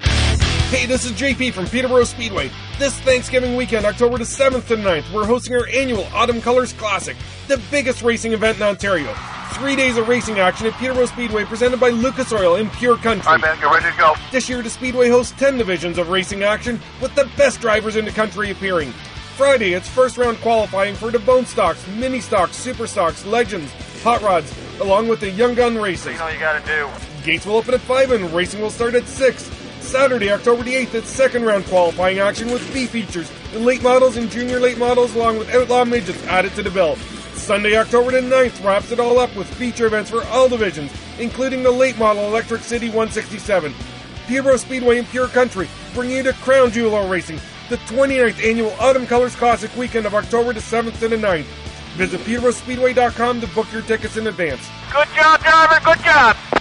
Speaker 6: Hey, this is JP from Peterborough Speedway. This Thanksgiving weekend, October the 7th to 9th, we're hosting our annual Autumn Colors Classic, the biggest racing event in Ontario. Three days of racing action at Peterborough Speedway presented by Lucas Oil in Pure Country.
Speaker 7: All right, man, you're ready to go.
Speaker 6: This year, the Speedway hosts 10 divisions of racing action with the best drivers in the country appearing. Friday, it's first round qualifying for the Bone Stocks, Mini Stocks, Super Stocks, Legends, Hot Rods, along with the Young Gun races.
Speaker 7: You know you gotta do.
Speaker 6: Gates will open at 5 and racing will start at 6. Saturday, October the 8th, it's second round qualifying action with B features, the late models and junior late models, along with outlaw midgets added to the bill. Sunday, October the 9th, wraps it all up with feature events for all divisions, including the late model Electric City 167. Peterborough Speedway and Pure Country bring you to Crown Jewel Racing, the 29th annual Autumn Colors Classic weekend of October the 7th to the 9th. Visit peterboroughspeedway.com to book your tickets in advance.
Speaker 7: Good job, driver. Good job.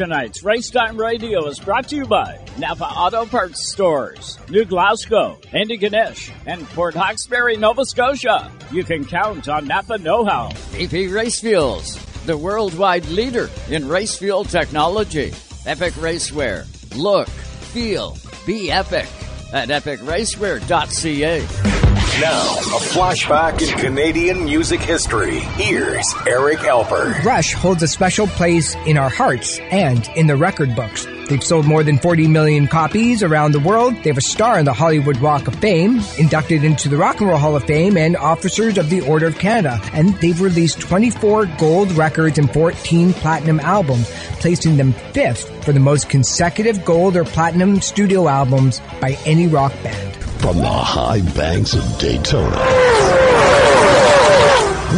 Speaker 1: Tonight's Race Racetime Radio is brought to you by Napa Auto Parts Stores, New Glasgow, Antigonish, and Port Hawkesbury, Nova Scotia. You can count on Napa Know How. BP Race Fuels, the worldwide leader in race fuel technology. Epic Racewear. Look, feel, be epic at epicracewear.ca.
Speaker 11: Now, a flashback in Canadian music history. Here's Eric Alper.
Speaker 18: Rush holds a special place in our hearts and in the record books. They've sold more than 40 million copies around the world. They have a star in the Hollywood Walk of Fame, inducted into the Rock and Roll Hall of Fame, and officers of the Order of Canada. And they've released 24 gold records and 14 platinum albums, placing them fifth for the most consecutive gold or platinum studio albums by any rock band.
Speaker 11: From the high banks of Daytona,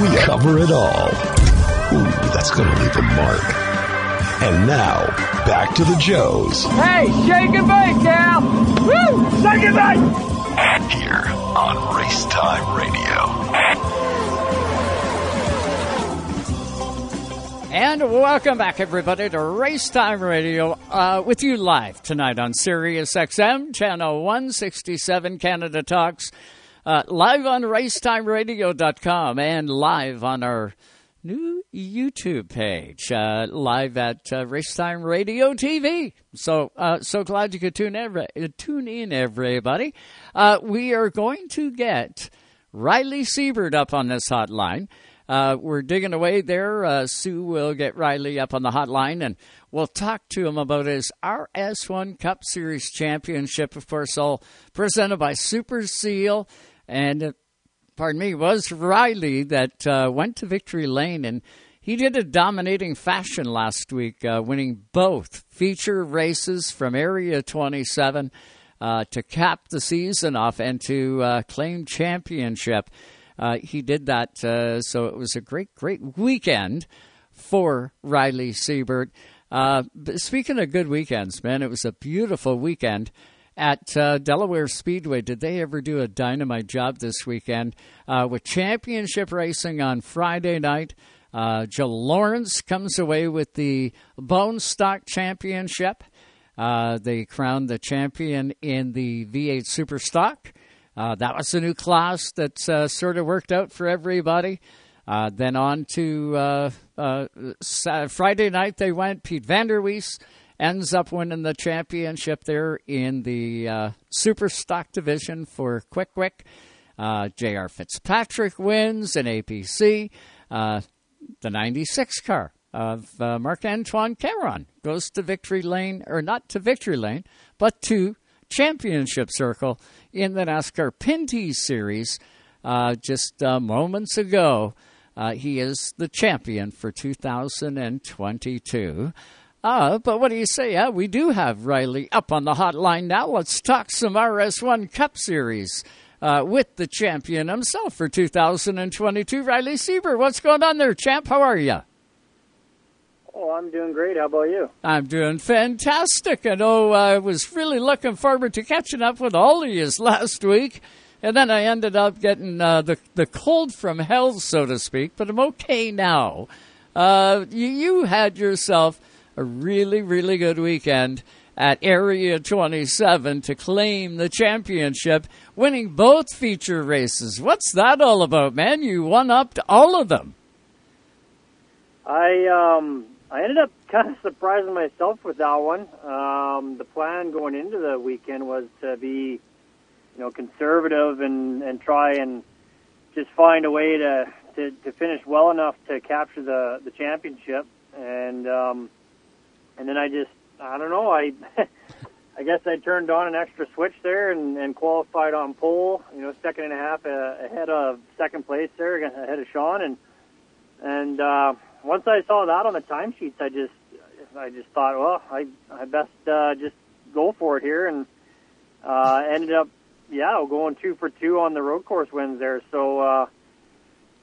Speaker 11: we cover it all. Ooh, that's going to leave a mark. And now, back to the Joes.
Speaker 17: Hey, shake and bake, Cal. Woo! Shake and bake.
Speaker 11: Here on Race Time Radio.
Speaker 1: And welcome back, everybody, to Racetime Radio uh, with you live tonight on Sirius XM, channel 167, Canada Talks, uh, live on racetimeradio.com, and live on our new YouTube page, uh, live at uh, Racetime Radio TV. So, uh, so glad you could tune in, tune in everybody. Uh, we are going to get Riley Seibert up on this hotline. Uh, we're digging away there. Uh, Sue will get Riley up on the hotline and we'll talk to him about his RS1 Cup Series Championship, of course, all presented by Super Seal. And, uh, pardon me, was Riley that uh, went to Victory Lane and he did a dominating fashion last week, uh, winning both feature races from Area 27 uh, to cap the season off and to claim championship. Uh, he did that, uh, so it was a great, great weekend for Riley Siebert. Uh, speaking of good weekends, man, it was a beautiful weekend at Delaware Speedway. Did they ever do a dynamite job this weekend with championship racing on Friday night? Uh, Joe Lawrence comes away with the Bone Stock Championship. Uh, they crowned the champion in the V8 Super Stock. Uh, that was a new class that uh, sort of worked out for everybody. Uh, then on to uh, uh, Friday night, they went. Pete Vanderwees ends up winning the championship there in the Super Stock division for Quick Quick. J.R. Fitzpatrick wins in APC the 96 car of uh, Marc Antoine Camirand goes to victory lane, or not to victory lane, but to championship circle in the NASCAR Pinty Series uh, just uh, moments ago. Uh, he is the champion for 2022. Uh, but what do you say? Uh, we do have Riley up on the hotline now. Let's talk some RS1 Cup Series uh, with the champion himself for 2022, Riley Siebert. What's going on there, champ? How are you?
Speaker 19: Oh, I'm doing great. How about you?
Speaker 1: I'm doing fantastic. I know I was really looking forward to catching up with all of you last week. And then I ended up getting uh, the, the cold from hell, so to speak, but I'm okay now. Uh, you, you had yourself a really, really good weekend at Area 27 to claim the championship, winning both feature races. What's that all about, man? You won up to all of them.
Speaker 19: I um I ended up kind of surprising myself with that one. Um, the plan going into the weekend was to be, you know, conservative and and try and just find a way to to, to finish well enough to capture the the championship. And um, and then I just I don't know. I I guess I turned on an extra switch there and, and qualified on pole. You know, second and a half uh, ahead of second place there, ahead of Sean. And and uh, once I saw that on the timesheets, I just I just thought, well, I I best uh, just go for it here, and uh, ended up yeah going two for two on the road course wins there. So. Uh,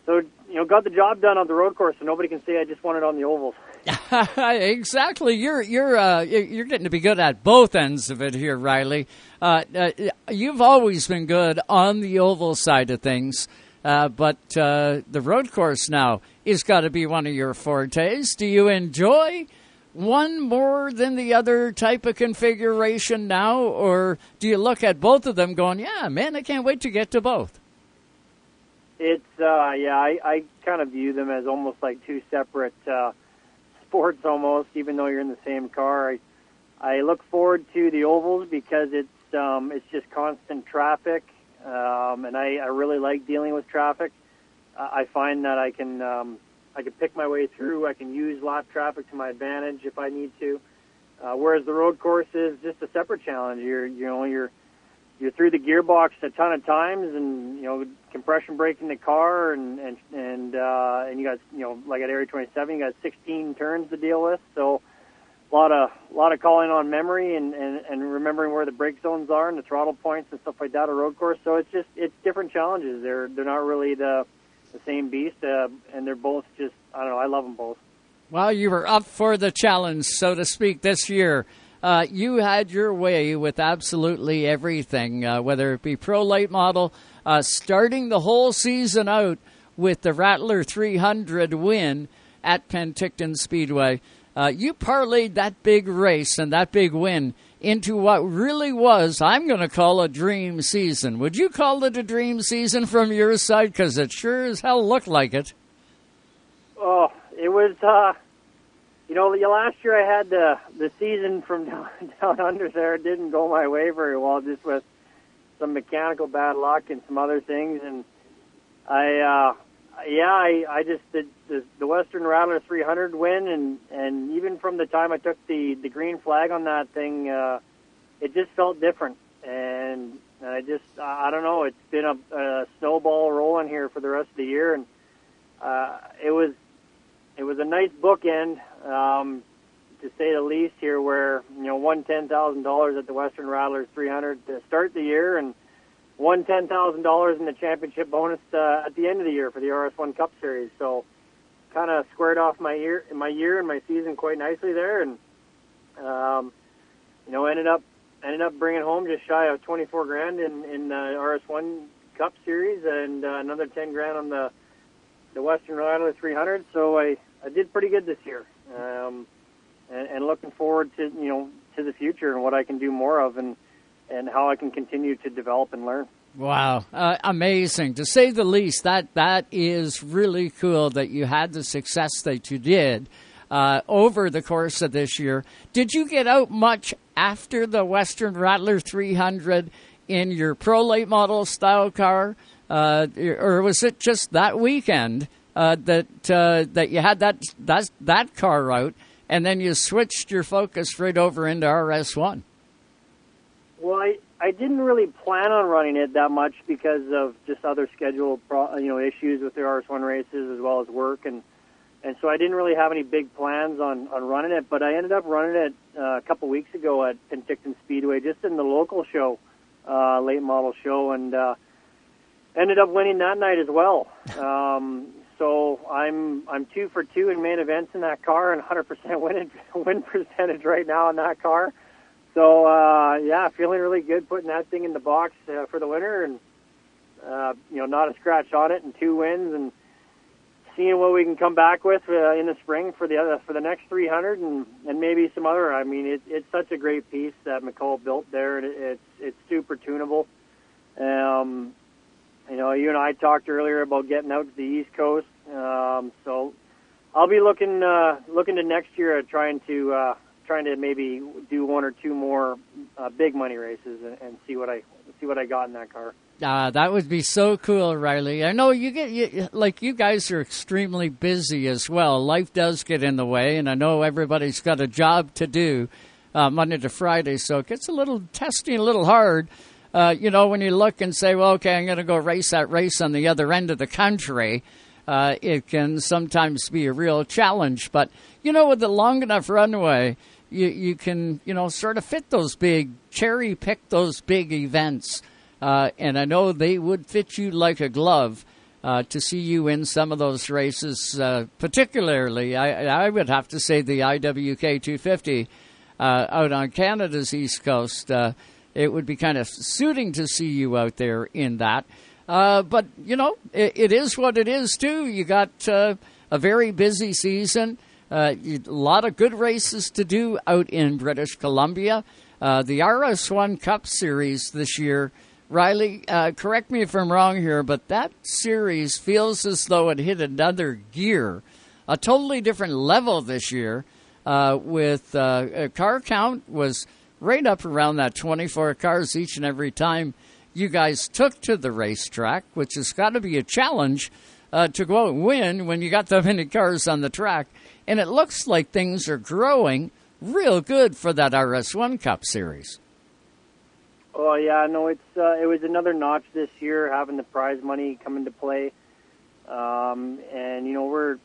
Speaker 19: so you know, got the job done on the road course, so nobody can say I just won it on the ovals.
Speaker 1: exactly. You're you're uh, you're getting to be good at both ends of it here, Riley. Uh, uh, you've always been good on the oval side of things, uh, but uh, the road course now is got to be one of your fortes. Do you enjoy one more than the other type of configuration now, or do you look at both of them going, "Yeah, man, I can't wait to get to both"?
Speaker 19: It's uh, yeah, I, I kind of view them as almost like two separate uh, sports, almost. Even though you're in the same car, I, I look forward to the ovals because it's um, it's just constant traffic, um, and I, I really like dealing with traffic. I find that I can um, I can pick my way through. I can use lap traffic to my advantage if I need to. Uh, whereas the road course is just a separate challenge. You're you know you're you're through the gearbox a ton of times, and you know compression braking the car, and and and uh, and you got you know like at Area 27, you got 16 turns to deal with, so a lot of a lot of calling on memory and, and and remembering where the brake zones are and the throttle points and stuff like that. A road course, so it's just it's different challenges. They're they're not really the the same beast, uh, and they're both just I don't know. I love them both.
Speaker 1: Well, you were up for the challenge, so to speak, this year. Uh, you had your way with absolutely everything, uh, whether it be pro late model, uh, starting the whole season out with the Rattler 300 win at Penticton Speedway. Uh, you parlayed that big race and that big win into what really was, I'm going to call a dream season. Would you call it a dream season from your side? Because it sure as hell looked like it.
Speaker 19: Oh, it was. Uh, you know, last year I had the the season from down, down under there. It didn't go my way very well, just with some mechanical bad luck and some other things. And I uh, yeah, I, I just did the, the Western Rattler 300 win, and and even from the time I took the the green flag on that thing, uh, it just felt different, and I just I don't know, it's been a, a snowball rolling here for the rest of the year, and uh, it was it was a nice bookend, um, to say the least. Here, where you know won ten thousand dollars at the Western Rattlers 300 to start the year, and won ten thousand dollars in the championship bonus uh, at the end of the year for the RS1 Cup Series. So, kind of squared off my year, my year and my season quite nicely there, and um, you know ended up ended up bringing home just shy of twenty four grand in in the RS1 Cup Series and uh, another ten grand on the the Western Rattler 300. So I I did pretty good this year, um, and, and looking forward to you know to the future and what I can do more of and and how I can continue to develop and learn.
Speaker 1: Wow, uh, amazing to say the least. That that is really cool that you had the success that you did uh, over the course of this year. Did you get out much after the Western Rattler 300 in your pro late model style car, uh, or was it just that weekend uh, that uh, that you had that that that car out, and then you switched your focus right over into RS1?
Speaker 19: Well, I, I didn't really plan on running it that much because of just other schedule, pro, you know, issues with the RS1 races as well as work, and and so I didn't really have any big plans on on running it. But I ended up running it uh, a couple weeks ago at Penticton Speedway, just in the local show, uh, late model show, and uh, ended up winning that night as well. Um, so I'm I'm two for two in main events in that car, and 100% win win percentage right now in that car. So uh, yeah, feeling really good putting that thing in the box uh, for the winter, and uh, you know, not a scratch on it, and two wins, and seeing what we can come back with uh, in the spring for the other for the next 300, and and maybe some other. I mean, it, it's such a great piece that McCall built there, and it, it's it's super tunable. Um, you know, you and I talked earlier about getting out to the East Coast, um, so I'll be looking uh, looking to next year at trying to. Uh, trying to maybe do one or two more uh, big money races and, and see what I see what I got in that car.
Speaker 1: Uh, that would be so cool, Riley. I know you get you, like you guys are extremely busy as well. Life does get in the way, and I know everybody's got a job to do uh, Monday to Friday, so it gets a little testing, a little hard. Uh, you know, when you look and say, "Well, okay, I'm going to go race that race on the other end of the country," uh, it can sometimes be a real challenge. But you know, with a long enough runway, you you can you know sort of fit those big cherry pick those big events, uh, and I know they would fit you like a glove. Uh, to see you in some of those races, uh, particularly, I, I would have to say the IWK 250 uh, out on Canada's east coast. Uh, it would be kind of suiting to see you out there in that. Uh, but you know, it, it is what it is too. You got a very busy season. Uh, a lot of good races to do out in British Columbia. Uh, the RS1 Cup Series this year, Riley, uh, correct me if I'm wrong here, but that series feels as though it hit another gear, a totally different level this year. Uh, with uh, car count was right up around that 24 cars each and every time you guys took to the racetrack, which has got to be a challenge uh, to go out and win when you got that many cars on the track and it looks like things are growing real good for that RS1 Cup Series.
Speaker 19: Oh yeah, no, it's uh, it was another notch this year having the prize money come into play, um, and you know we're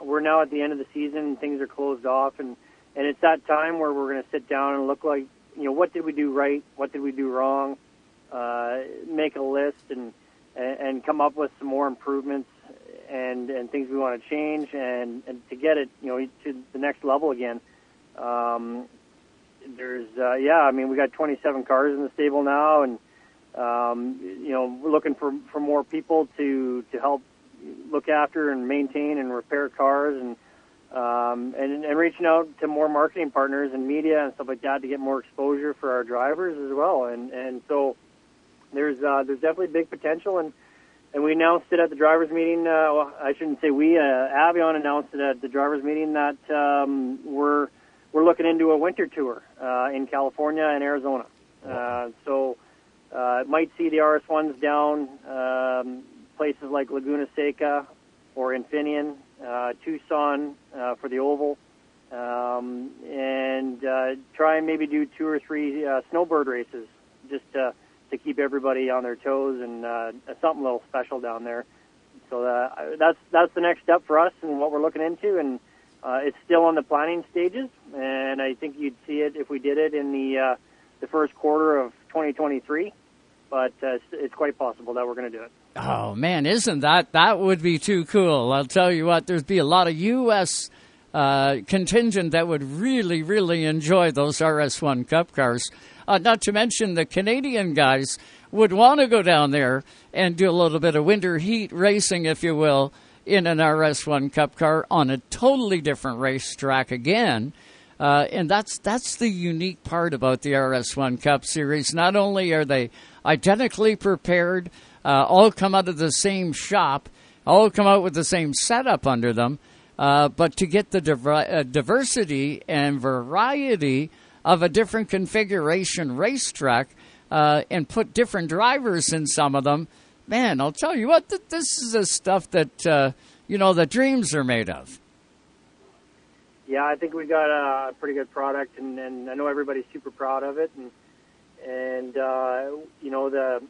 Speaker 19: we're now at the end of the season things are closed off, and and it's that time where we're going to sit down and look like you know what did we do right, what did we do wrong, uh, make a list and and come up with some more improvements and and things we want to change and and to get it you know to the next level again. Um, there's uh, yeah, I mean we got 27 cars in the stable now, and um, you know we're looking for for more people to to help look after and maintain and repair cars and. Um, and, and reaching out to more marketing partners and media and stuff like that to get more exposure for our drivers as well. And and so there's uh, there's definitely big potential, and and we announced it at the drivers' meeting. Uh, well, I shouldn't say we. Uh, Avion announced it at the drivers' meeting that um, we're we're looking into a winter tour uh, in California and Arizona. Uh, so uh, it might see the RS ones down um, places like Laguna Seca or Infineon, uh, Tucson uh, for the oval, um, and uh, try and maybe do two or three uh, snowbird races just to, to keep everybody on their toes and uh, something a little special down there. So uh, that's that's the next step for us and what we're looking into, and uh, it's still on the planning stages. And I think you'd see it if we did it in the uh, the first quarter of 2023. But uh, it's, it's quite possible that we're going to do it.
Speaker 1: Oh man, isn't that that would be too cool? I'll tell you what, there'd be a lot of U.S. Uh, contingent that would really, really enjoy those RS1 Cup cars. Uh, not to mention the Canadian guys would want to go down there and do a little bit of winter heat racing, if you will, in an RS1 Cup car on a totally different racetrack again. Uh, and that's that's the unique part about the RS1 Cup Series. Not only are they identically prepared, uh, all come out of the same shop, all come out with the same setup under them, uh, but to get the uh, diversity and variety of a different configuration racetrack uh, and put different drivers in some of them, man, I'll tell you what, th- this is the stuff that, uh, you know, the dreams are made of.
Speaker 19: Yeah, I think we got a pretty good product, and, and I know everybody's super proud of it. And and uh, you know the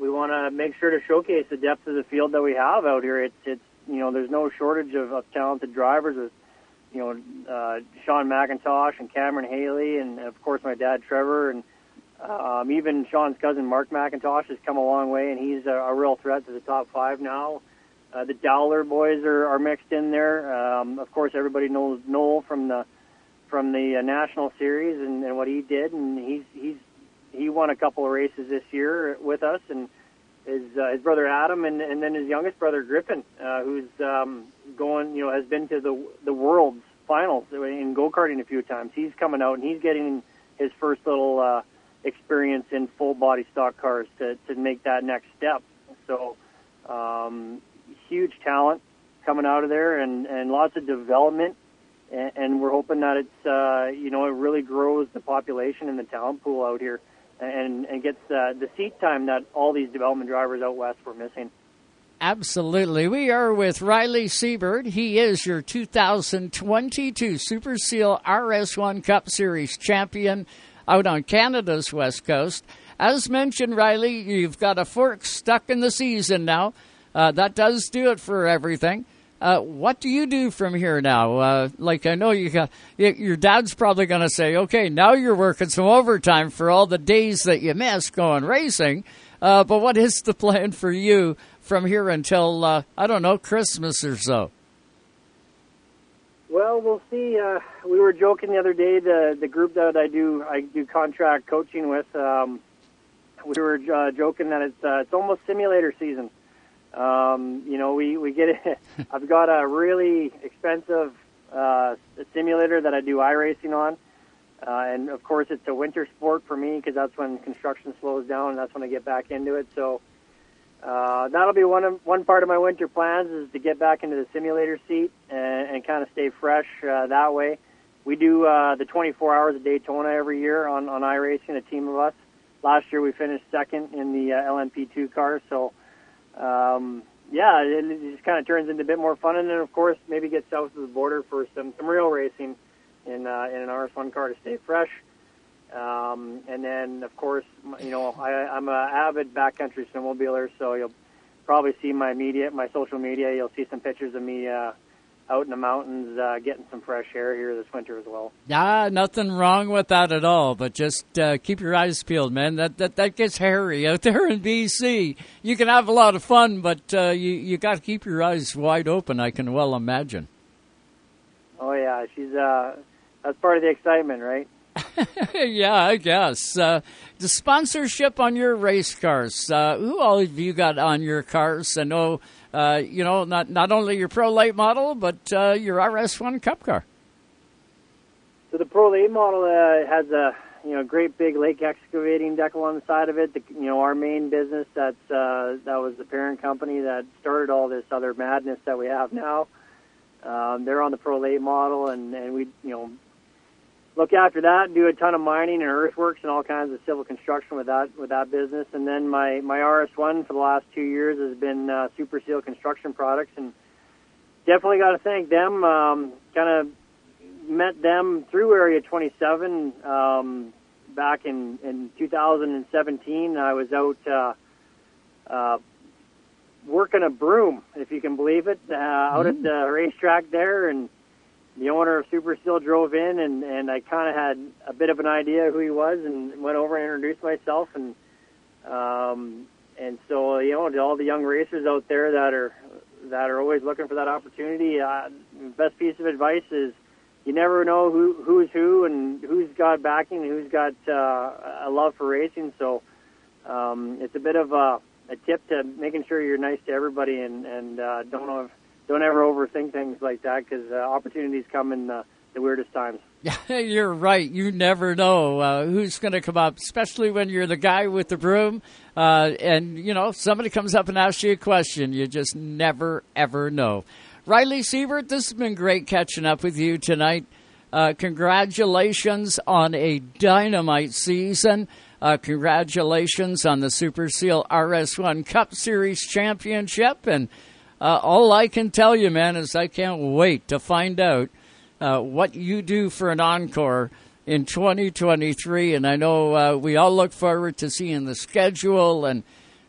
Speaker 19: we want to make sure to showcase the depth of the field that we have out here. It's it's you know there's no shortage of, of talented drivers. With you know uh, Sean McIntosh and Cameron Haley, and of course my dad Trevor, and um, even Sean's cousin Mark McIntosh has come a long way, and he's a, a real threat to the top five now. Uh, the Dowler boys are, are mixed in there. Um, of course, everybody knows Noel from the from the uh, national series and, and what he did, and he's he's he won a couple of races this year with us, and his uh, his brother Adam, and and then his youngest brother Griffin, uh, who's um, going, you know, has been to the the world's finals in go karting a few times. He's coming out and he's getting his first little uh, experience in full body stock cars to to make that next step. So, um, huge talent coming out of there, and and lots of development and, we're hoping that it's uh, you know it really grows the population and the talent pool out here, and and gets uh, the seat time that all these development drivers out west were missing.
Speaker 1: Absolutely. We are with Riley Siebert. He is your 2022 Super Seal RS1 Cup Series champion out on Canada's west coast. As mentioned, Riley, you've got a fork stuck in the season now. Uh, that does do it for everything. Uh, what do you do from here now? Uh, like I know you got your dad's probably going to say, "Okay, now you're working some overtime for all the days that you missed going racing." Uh, but what is the plan for you from here until uh, I don't know Christmas or so?
Speaker 19: Well, we'll see. Uh, we were joking the other day. The the group that I do I do contract coaching with. Um, we were joking that it's it's almost simulator season. Um, you know, we, we get it. I've got a really expensive uh, simulator that I do iRacing on. Uh, and of course, it's a winter sport for me because that's when construction slows down and that's when I get back into it. So uh, that'll be one of, one part of my winter plans is to get back into the simulator seat and, and kind of stay fresh uh, that way. We do uh, the 24 hours of Daytona every year on on iRacing, a team of us. Last year we finished second in the uh, LMP2 car, so um, yeah, it, it just kind of turns into a bit more fun, and then of course maybe get south of the border for some some real racing in uh, in an RS1 car to stay fresh. Um, and then of course you know I, I'm a avid backcountry snowmobiler, so you'll probably see my media, my social media. You'll see some pictures of me uh, out in the mountains uh, getting some fresh air here this winter as well.
Speaker 1: Ah, nothing wrong with that at all. But just uh, keep your eyes peeled, man. That that that gets hairy out there in BC. You can have a lot of fun, but uh, you you got to keep your eyes wide open. I can well imagine.
Speaker 19: Oh yeah, she's uh, that's part of the excitement, right?
Speaker 1: yeah, I guess. Uh, the sponsorship on your race cars. Uh, who all have you got on your cars? I know uh, you know, not not only your Pro Late model, but uh, your RS1 Cup car.
Speaker 19: So the Pro Late model uh, has a you know great big lake excavating decal on the side of it. The, you know, our main business that's uh, that was the parent company that started all this other madness that we have now. Um, they're on the Pro Late model, and and we you know look after that, do a ton of mining and earthworks and all kinds of civil construction with that with that business. And then my my RS1 for the last two years has been uh, Super Seal Construction Products, and definitely got to thank them. Um, kind of met them through Area 27 um, back in in 2017. I was out. Uh, uh, working a broom, if you can believe it, uh, out at the racetrack there, and the owner of Super Seal drove in, and and I kind of had a bit of an idea who he was, and went over and introduced myself, and um, and so you know to all the young racers out there that are that are always looking for that opportunity, uh, best piece of advice is you never know who who's who and who's got backing and who's got uh, a love for racing. So um, it's a bit of a, a tip to making sure you're nice to everybody and and uh, don't have, don't ever overthink things like that because uh, opportunities come in the, the weirdest times.
Speaker 1: Yeah, you're right. You never know uh, who's going to come up, especially when you're the guy with the broom. Uh, and, you know, somebody comes up and asks you a question. You just never, ever know. Riley Siebert, this has been great catching up with you tonight. Uh, congratulations on a dynamite season. Uh, congratulations on the Super Seal RS1 Cup Series Championship. And uh, all I can tell you, man, is I can't wait to find out uh, what you do for an encore in 2023. And I know uh, we all look forward to seeing the schedule and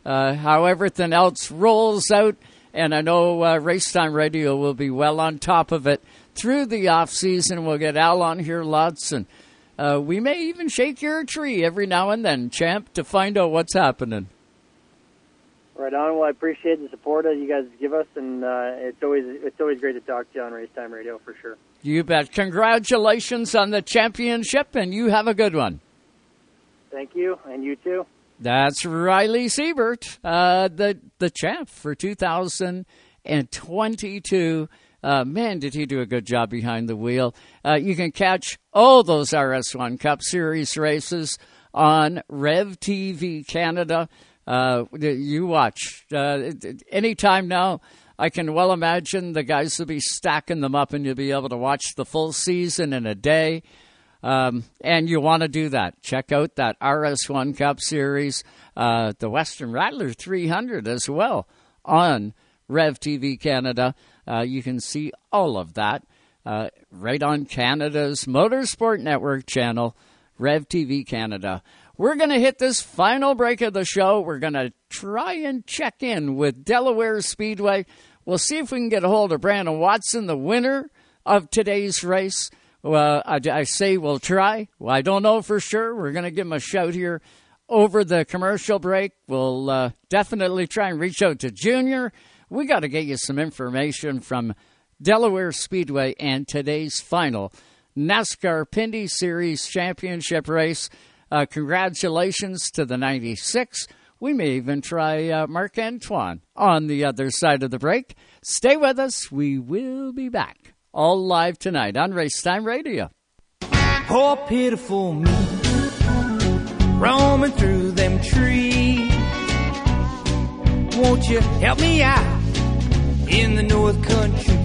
Speaker 1: uh, how everything else rolls out. And I know uh, Racetime Radio will be well on top of it through the off season. We'll get Al on here lots, and uh, we may even shake your tree every now and then, champ, to find out what's happening.
Speaker 19: Right on. Well, I appreciate the support that you guys give us, and uh, it's always it's always great to talk to you on Racetime Radio for sure.
Speaker 1: You bet. Congratulations on the championship, and you have a good one.
Speaker 19: Thank you, and you too.
Speaker 1: That's Riley Siebert, uh, the the champ for 2022. Uh, man, did he do a good job behind the wheel. Uh, you can catch all those RS1 Cup Series races on Rev TV Canada. Uh, you watch uh, anytime now. I can well imagine the guys will be stacking them up, and you'll be able to watch the full season in a day. Um, and you want to do that. Check out that RS1 Cup Series, uh, the Western Rattler 300 as well on Rev TV Canada. Uh, you can see all of that uh, right on Canada's Motorsport Network channel, Rev TV Canada. We're going to hit this final break of the show. We're going to try and check in with Delaware Speedway. We'll see if we can get a hold of Brandon Watson, the winner of today's race. Well, I, I, say we'll try. Well, I don't know for sure. We're going to give him a shout here over the commercial break. We'll uh, definitely try and reach out to Junior. We got to get you some information from Delaware Speedway and today's final NASCAR Pinty's Series Championship race. Uh, congratulations to the 96. We may even try uh, Antoine on the other side of the break. Stay with us. We will be back all live tonight on Racetime Radio.
Speaker 17: Poor pitiful me, roaming through them trees. Won't you help me out in the North Country?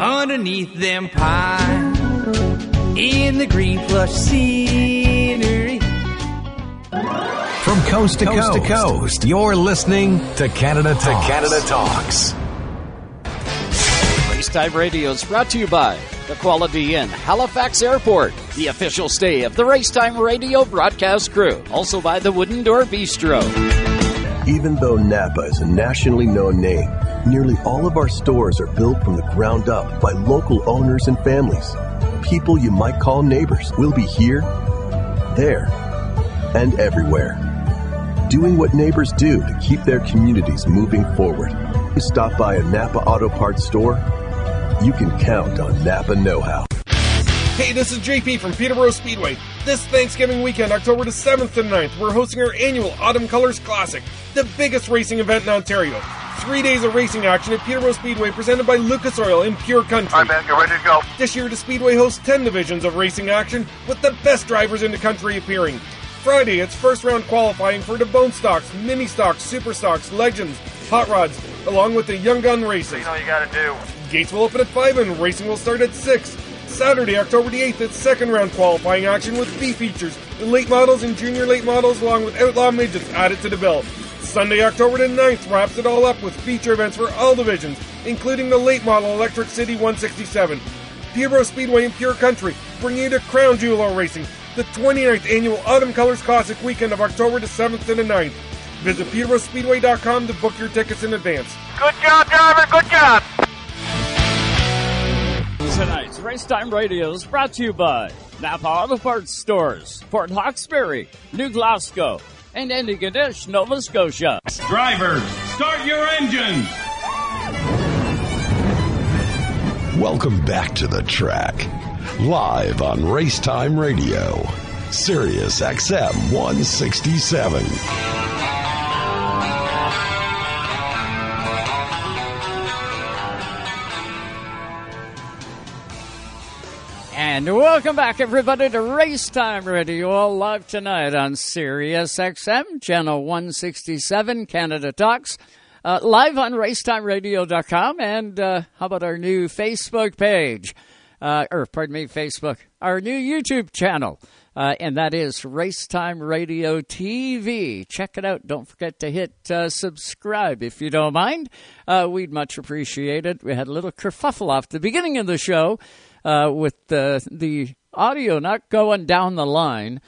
Speaker 17: Underneath them pines, in the green plush scenery.
Speaker 11: From coast to coast, coast, to coast you're listening to Canada Talks.
Speaker 3: To Canada Talks.
Speaker 12: Racetime Radio is brought to you by the Quality Inn, Halifax Airport, the official stay of the Racetime Radio broadcast crew. Also by the Wooden Door Bistro.
Speaker 20: Even though Napa is a nationally known name, nearly all of our stores are built from the ground up by local owners and families. People you might call neighbors will be here, there, and everywhere. Doing what neighbors do to keep their communities moving forward. You stop by a Napa Auto Parts store, you can count on Napa Know How.
Speaker 6: Hey, this is JP from Peterborough Speedway. This Thanksgiving weekend, October the 7th to 9th, we're hosting our annual Autumn Colors Classic, the biggest racing event in Ontario. Three days of racing action at Peterborough Speedway presented by Lucas Oil in Pure Country.
Speaker 7: All right, man, get ready to go.
Speaker 6: This year, the Speedway hosts 10 divisions of racing action with the best drivers in the country appearing. Friday, it's first round qualifying for the Bone Stocks, Mini Stocks, Super Stocks, Legends, Hot Rods, along with the Young Gun races.
Speaker 7: You know you gotta do.
Speaker 6: Gates will open at 5 and racing will start at 6. Saturday, October the 8th, it's second round qualifying action with B features, the late models and junior late models, along with outlaw midgets added to the bill. Sunday, October the 9th, wraps it all up with feature events for all divisions, including the late model Electric City 167. Peterborough Speedway in Pure Country, bringing you to Crown Jewel Racing, the 29th annual Autumn Colors Classic weekend of October the 7th to the 9th. Visit PeterboroughSpeedway.com to book your tickets in advance.
Speaker 7: Good job, driver. Good job.
Speaker 1: Tonight's Race Time Radio is brought to you by Napa Auto Parts Stores, Port Hawkesbury, New Glasgow, and Antigonish, Nova Scotia.
Speaker 21: Drivers, start your engines.
Speaker 11: Welcome back to the track. Live on Racetime Radio. Sirius XM 167.
Speaker 1: And welcome back, everybody, to Race Time Radio, all live tonight on Sirius XM, channel 167, Canada Talks, uh, live on racetimeradio.com, and uh, how about our new Facebook page, uh, or pardon me, Facebook, our new YouTube channel, uh, and that is Racetime Radio TV. Check it out. Don't forget to hit uh, subscribe if you don't mind. Uh, we'd much appreciate it. We had a little kerfuffle off the beginning of the show uh, with the the audio not going down the line.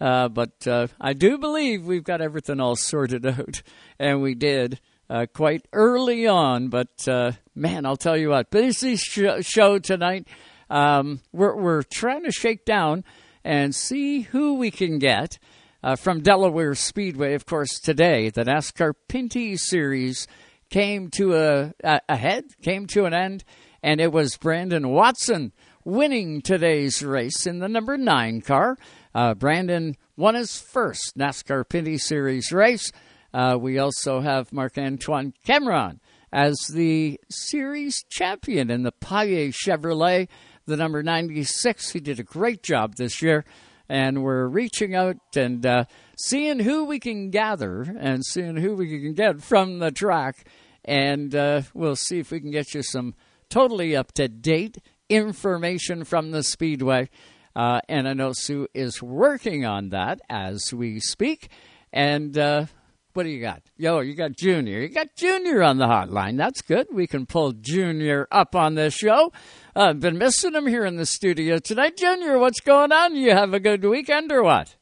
Speaker 1: Uh, but uh, I do believe we've got everything all sorted out, and we did uh, quite early on. But uh, man, I'll tell you what, busy sh- show tonight. Um, we're we're trying to shake down and see who we can get uh, from Delaware Speedway. Of course, today the NASCAR Pinty's Series came to a, a, a head, came to an end, and it was Brandon Watson winning today's race in the number nine car. Uh, Brandon won his first NASCAR Pinty's Series race. Uh, we also have Marc Antoine Camirand as the series champion in the Paille Chevrolet, the number 96. He did a great job this year. And we're reaching out and uh, seeing who we can gather and seeing who we can get from the track. And uh, we'll see if we can get you some totally up to date information from the Speedway. Uh, and I know Sue is working on that as we speak. And uh, what do you got? Yo, you got Junior. You got Junior on the hotline. That's good. We can pull Junior up on this show. I've uh, been missing him here in the studio tonight. Junior, what's going on? You have a good weekend or what?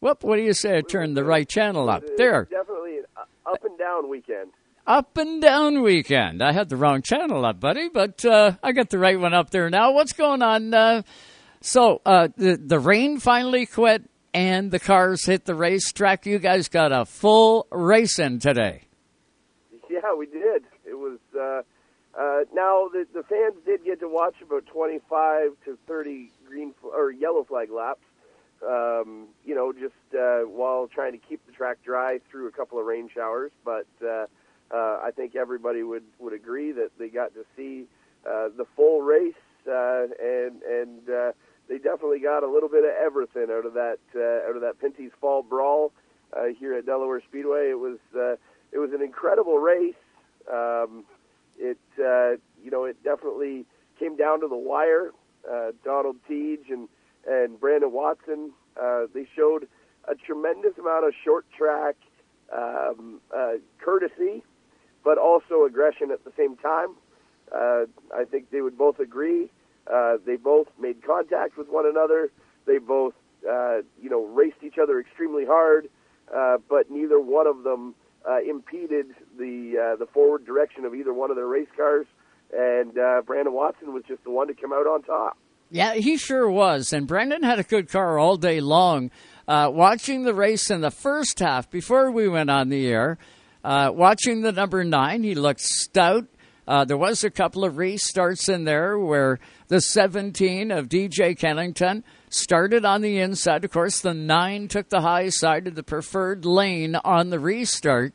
Speaker 1: Whoop, what do you say I turn the right channel up? There.
Speaker 22: Definitely an up and down weekend
Speaker 1: up and down weekend. I had the wrong channel up, buddy, but uh, I got the right one up there now. What's going on? Uh, so uh, the the rain finally quit, and the cars hit the racetrack. You guys got a full race in today.
Speaker 22: Yeah, we did. It was uh, uh, now the the fans did get to watch about twenty five to thirty green or yellow flag laps. Um, you know, just uh, while trying to keep the track dry through a couple of rain showers, but uh, I think everybody would would agree that they got to see uh, the full race, uh, and and uh, they definitely got a little bit of everything out of that uh, out of that Pinty's Fall Brawl uh, here at Delaware Speedway. It was uh, it was an incredible race. Um, it uh, you know it definitely came down to the wire. Uh, Donald Theetge and and Brandon Watson uh, they showed a tremendous amount of short track um, uh, courtesy but also aggression at the same time. Uh, I think they would both agree. Uh, they both made contact with one another. They both, uh, you know, raced each other extremely hard, uh, but neither one of them uh, impeded the uh, the forward direction of either one of their race cars. And uh, Brandon Watson was just the one to come out on top.
Speaker 1: Yeah, he sure was. And Brandon had a good car all day long. Uh, watching the race in the first half before we went on the air, uh, watching the number nine, he looked stout. Uh, there was a couple of restarts in there where the 17 of DJ Kennington started on the inside. Of course, the nine took the high side of the preferred lane on the restart.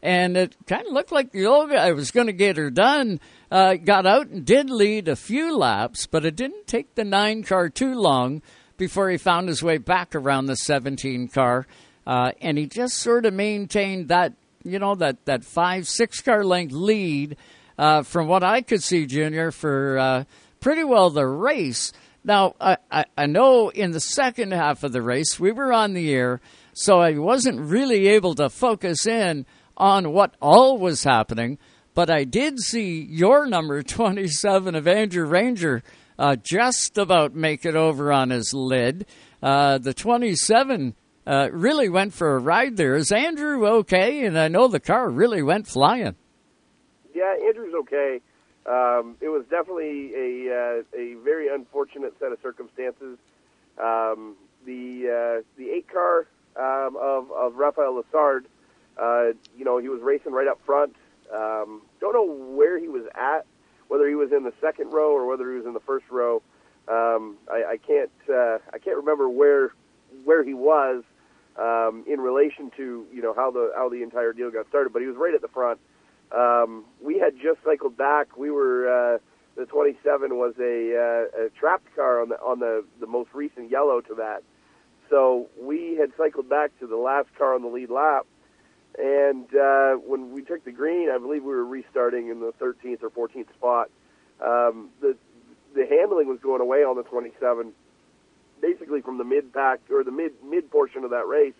Speaker 1: And it kind of looked like the old guy was going to get her done. Uh, got out and did lead a few laps, but it didn't take the nine car too long before he found his way back around the 17 car. Uh, and he just sort of maintained that you know that that five six car length lead uh, from what I could see, Junior, for uh, pretty well the race. Now, I, I, I know in the second half of the race, we were on the air, so I wasn't really able to focus in on what all was happening, but I did see your number 27 of Andrew Ranger uh, just about make it over on his lid. Uh, the 27 uh, really went for a ride there. Is Andrew okay? And I know the car really went flying.
Speaker 22: Yeah, Andrew's okay. Um, it was definitely a uh, a very unfortunate set of circumstances. Um, the uh, the eight car um, of of Rafael Lessard, uh, you know, he was racing right up front. Um, don't know where he was at, whether he was in the second row or whether he was in the first row. Um, I, I can't uh, I can't remember where where he was um, in relation to you know how the how the entire deal got started, but he was right at the front. Um, we had just cycled back. We were uh, the 27 was a, uh, a trapped car on the on the the most recent yellow to that. So we had cycled back to the last car on the lead lap, and uh, when we took the green, I believe we were restarting in the 13th or 14th spot. Um, the the handling was going away on the 27, basically from the mid pack or the mid mid portion of that race.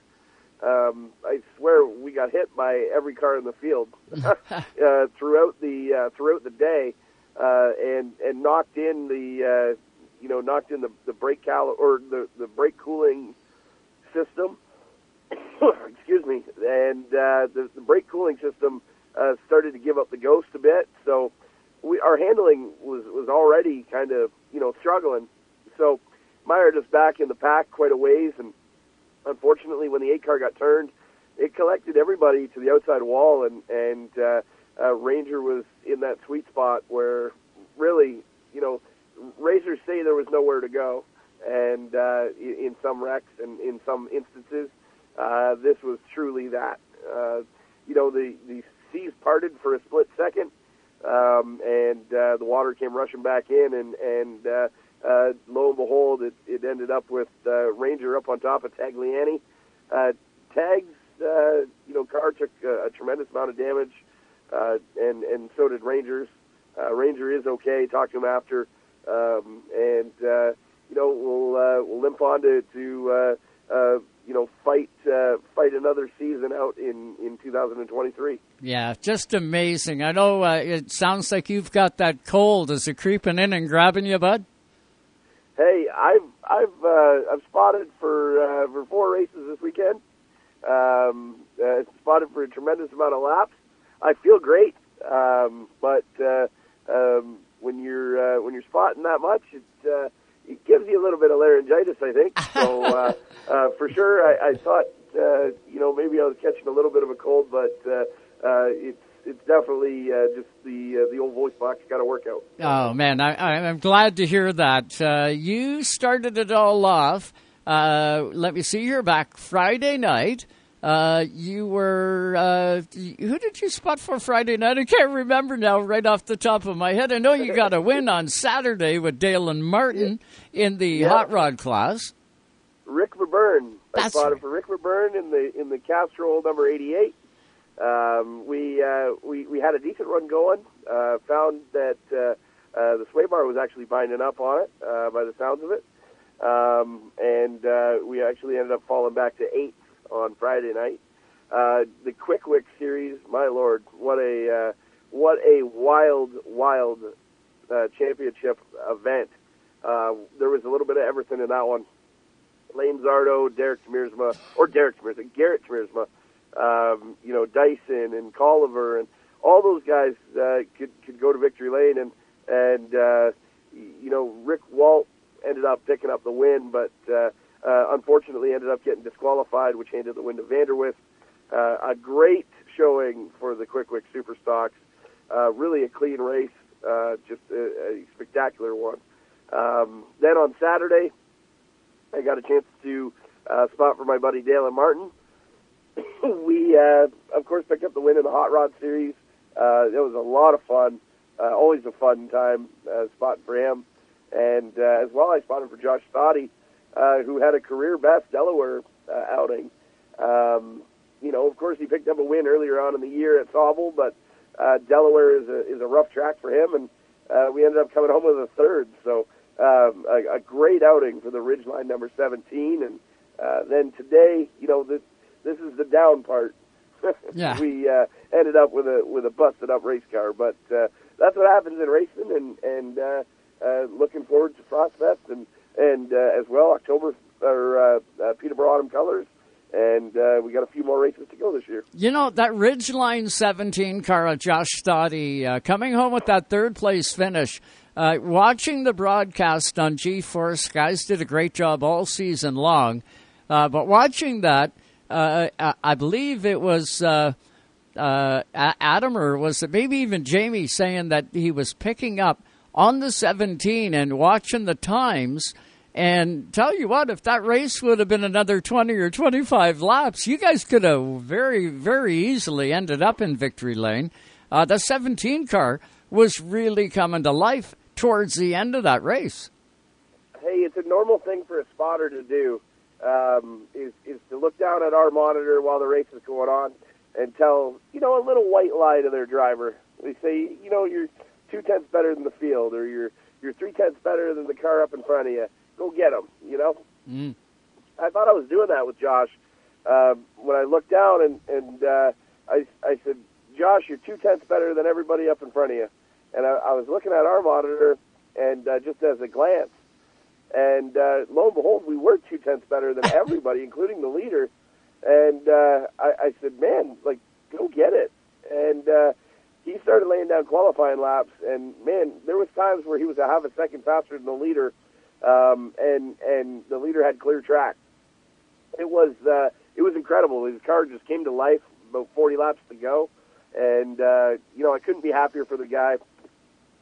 Speaker 22: Um, I swear we got hit by every car in the field uh, throughout the uh, throughout the day, uh, and and knocked in the uh, you know knocked in the the brake cal or the the brake cooling system. Excuse me, and uh, the, the brake cooling system uh, started to give up the ghost a bit. So we our handling was was already kind of you know struggling. So Meyer just back in the pack quite a ways, and unfortunately, when the eight car got turned, it collected everybody to the outside wall, and and uh, uh, Ranger was in that sweet spot where really, you know, racers say there was nowhere to go, and uh, in, in some wrecks and in some instances, uh, this was truly that. Uh, you know, the the seas parted for a split second, um, and uh, the water came rushing back in, and and uh, uh, lo and behold, it, it ended up with uh, Ranger up on top of Tagliani. Uh, Tags, uh, you know, car took uh, a tremendous amount of damage, uh, and and so did Rangers. Uh, Ranger is okay. Talked to him after, um, and uh, you know we'll uh, we'll limp on to to uh, uh, you know fight uh, fight another season out in in 2023.
Speaker 1: Yeah, just amazing. I know uh, it sounds like you've got that cold. Is it creeping in and grabbing you, bud?
Speaker 22: Hey, I've I've uh, I've spotted for uh, for four races this weekend. Um, uh, spotted for a tremendous amount of laps. I feel great, um, but uh, um, when you're uh, when you're spotting that much, it uh, it gives you a little bit of laryngitis. I think so. uh, uh, for sure, I, I thought uh, you know maybe I was catching a little bit of a cold, but uh, uh, it's it's definitely uh, just the uh, the old voice box got to work out.
Speaker 1: Oh man, I, I'm glad to hear that. Uh, you started it all off. Uh, let me see. You're back Friday night. Uh, you were uh, who did you spot for Friday night? I can't remember now, right off the top of my head. I know you got a win on Saturday with Dale and Martin in the
Speaker 22: Yeah.
Speaker 1: hot rod class.
Speaker 22: Rick Verburn. I
Speaker 1: That's
Speaker 22: spotted for Rick Verburn in the in the Castrol number 88. Um, we uh, we we had a decent run going. Uh, found that uh, uh, the sway bar was actually binding up on it uh, by the sounds of it, um, and uh, we actually ended up falling back to eighth on Friday night. Uh, the Quick Wick series, my lord, what a uh, what a wild wild uh, championship event. Uh, there was a little bit of everything in that one. Lane Zardo, Derek Tmiersma, or Derek Tmiersma, Garrett Tmiersma, um, you know, Dyson and Colliver and all those guys uh, could could go to victory lane and and uh, you know Rick Walt ended up picking up the win, but uh, uh, unfortunately ended up getting disqualified, which handed the win to Vanderwith. Uh, a great showing for the Quickwick Superstocks. Uh, really a clean race, uh, just a, a spectacular one. Um, then on Saturday, I got a chance to uh, spot for my buddy Dale and Martin. we, uh, of course, picked up the win in the Hot Rod Series. Uh, it was a lot of fun. Uh, always a fun time uh, spotting for him. And uh, as well, I spotted for Josh Stoddy, uh, who had a career best Delaware uh, outing. Um, you know, of course, he picked up a win earlier on in the year at Sauble, but uh, Delaware is a is a rough track for him, and uh, we ended up coming home with a third. So um, a, a great outing for the Ridgeline number 17. And uh, then today, you know, this this is the down part.
Speaker 1: Yeah.
Speaker 22: we uh, ended up with a with a busted up race car, but uh, that's what happens in racing. And and uh, uh, looking forward to Frostfest and and uh, as well October or uh, uh, Peterborough Autumn Colors. And uh, we got a few more races to go this year.
Speaker 1: You know, that Ridgeline 17 car of Josh Stoddy uh, coming home with that third place finish. Uh, watching the broadcast on G Force, guys did a great job all season long. Uh, but watching that, uh, I, I believe it was uh, uh, Adam or was it maybe even Jamie saying that he was picking up on the 17 and watching the times. And tell you what, if that race would have been another 20 or 25 laps, you guys could have very, very easily ended up in victory lane. Uh, the 17 car was really coming to life towards the end of that race.
Speaker 22: hey, it's a normal thing for a spotter to do. Um, is is to look down at our monitor while the race is going on and tell you know a little white lie to their driver. They say you know you're two tenths better than the field, or you're you're three tenths better than the car up in front of you. Go get them. You know.
Speaker 1: Mm.
Speaker 22: I thought I was doing that with Josh uh, when I looked down and and uh, I I said, Josh, you're two tenths better than everybody up in front of you. And I, I was looking at our monitor and uh, just as a glance, and uh, lo and behold, we were two tenths better than everybody, including the leader. And uh, I, I said, man, like go get it. And uh, he started laying down qualifying laps, and man, there was times where he was a half a second faster than the leader, um, and and the leader had clear track. It was uh, it was incredible. His car just came to life about 40 laps to go, and uh, you know I couldn't be happier for the guy.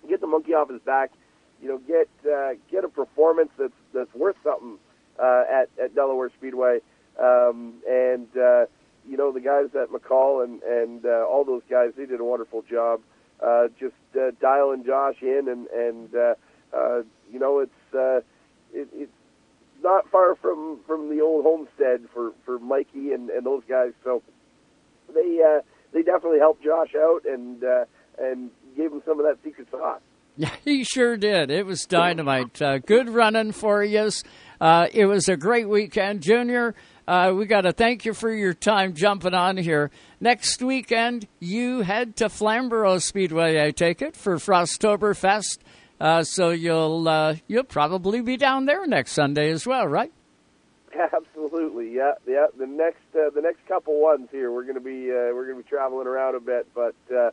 Speaker 22: Get the monkey off his back, you know, get uh, get a performance that's that's worth something uh, at at Delaware Speedway, um, and uh, you know the guys at McCall and and uh, all those guys they did a wonderful job. Uh, just uh, dialing Josh in and and uh, uh, you know it's uh, it, it's not far from from the old homestead for for Mikey and and those guys. So they uh, they definitely helped Josh out and uh, and gave him some of that secret sauce.
Speaker 1: Yeah, he sure did. It was dynamite. Uh, good running for you. Uh, it was a great weekend, Junior. Uh, we got to thank you for your time jumping on here. Next weekend, you head to Flamborough Speedway, I take it, for Frostoberfest. Uh, so you'll uh, you'll probably be down there next Sunday as well, right?
Speaker 22: Absolutely, yeah, yeah. The next uh, the next couple ones here, we're gonna be uh, we're gonna be traveling around a bit, but uh,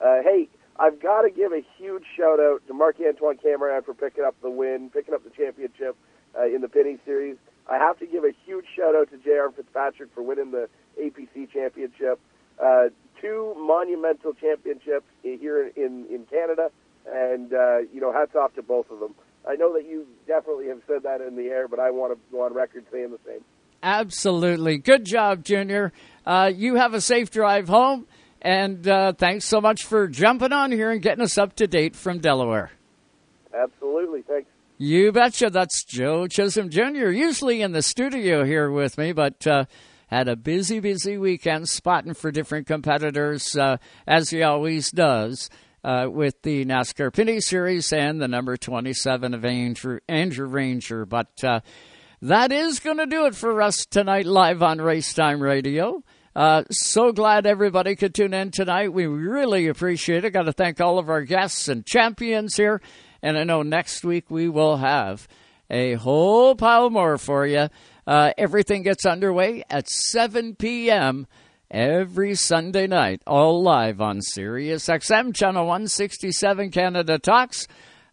Speaker 22: uh, hey, I've got to give a huge shout out to Mark Antoine Camirand for picking up the win, picking up the championship uh, in the Pinty's Series. I have to give a huge shout out to J.R. Fitzpatrick for winning the APC championship. Uh, two monumental championships here in in Canada, and uh, you know, hats off to both of them. I know that you definitely have said that in the air, but I want to go on record saying the same.
Speaker 1: Absolutely. Good job, Junior. Uh, you have a safe drive home, and uh, thanks so much for jumping on here and getting us up to date from Delaware.
Speaker 22: Absolutely, thanks.
Speaker 1: You betcha. That's Joe Chisholm Jr., usually in the studio here with me, but uh, had a busy, busy weekend spotting for different competitors, uh, as he always does. Uh, with the NASCAR Pinty's Series and the number 27 of Andrew, Andrew Ranger. But uh, that is going to do it for us tonight, live on Racetime Radio. Uh, so glad everybody could tune in tonight. We really appreciate it. Got to thank all of our guests and champions here. And I know next week we will have a whole pile more for you. Uh, everything gets underway at 7 p.m every Sunday night, all live on Sirius XM, Channel 167 Canada Talks.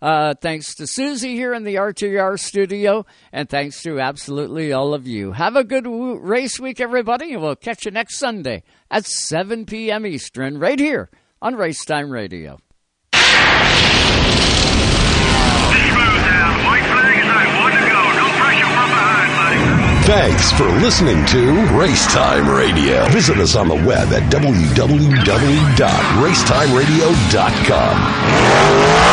Speaker 1: Uh, thanks to Susie here in the RTR studio, and thanks to absolutely all of you. Have a good w- race week, everybody, and we'll catch you next Sunday at 7 p.m. Eastern, right here on Racetime Radio.
Speaker 11: Thanks for listening to Racetime Radio. Visit us on the web at www.racetimeradio.com.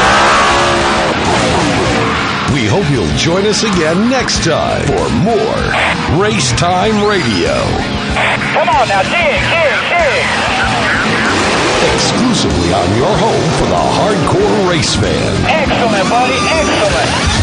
Speaker 11: We hope you'll join us again next time for more Racetime Radio.
Speaker 7: Come on now, dig, dig, dig.
Speaker 11: Exclusively on your home for the hardcore race fan.
Speaker 7: Excellent, buddy. Excellent.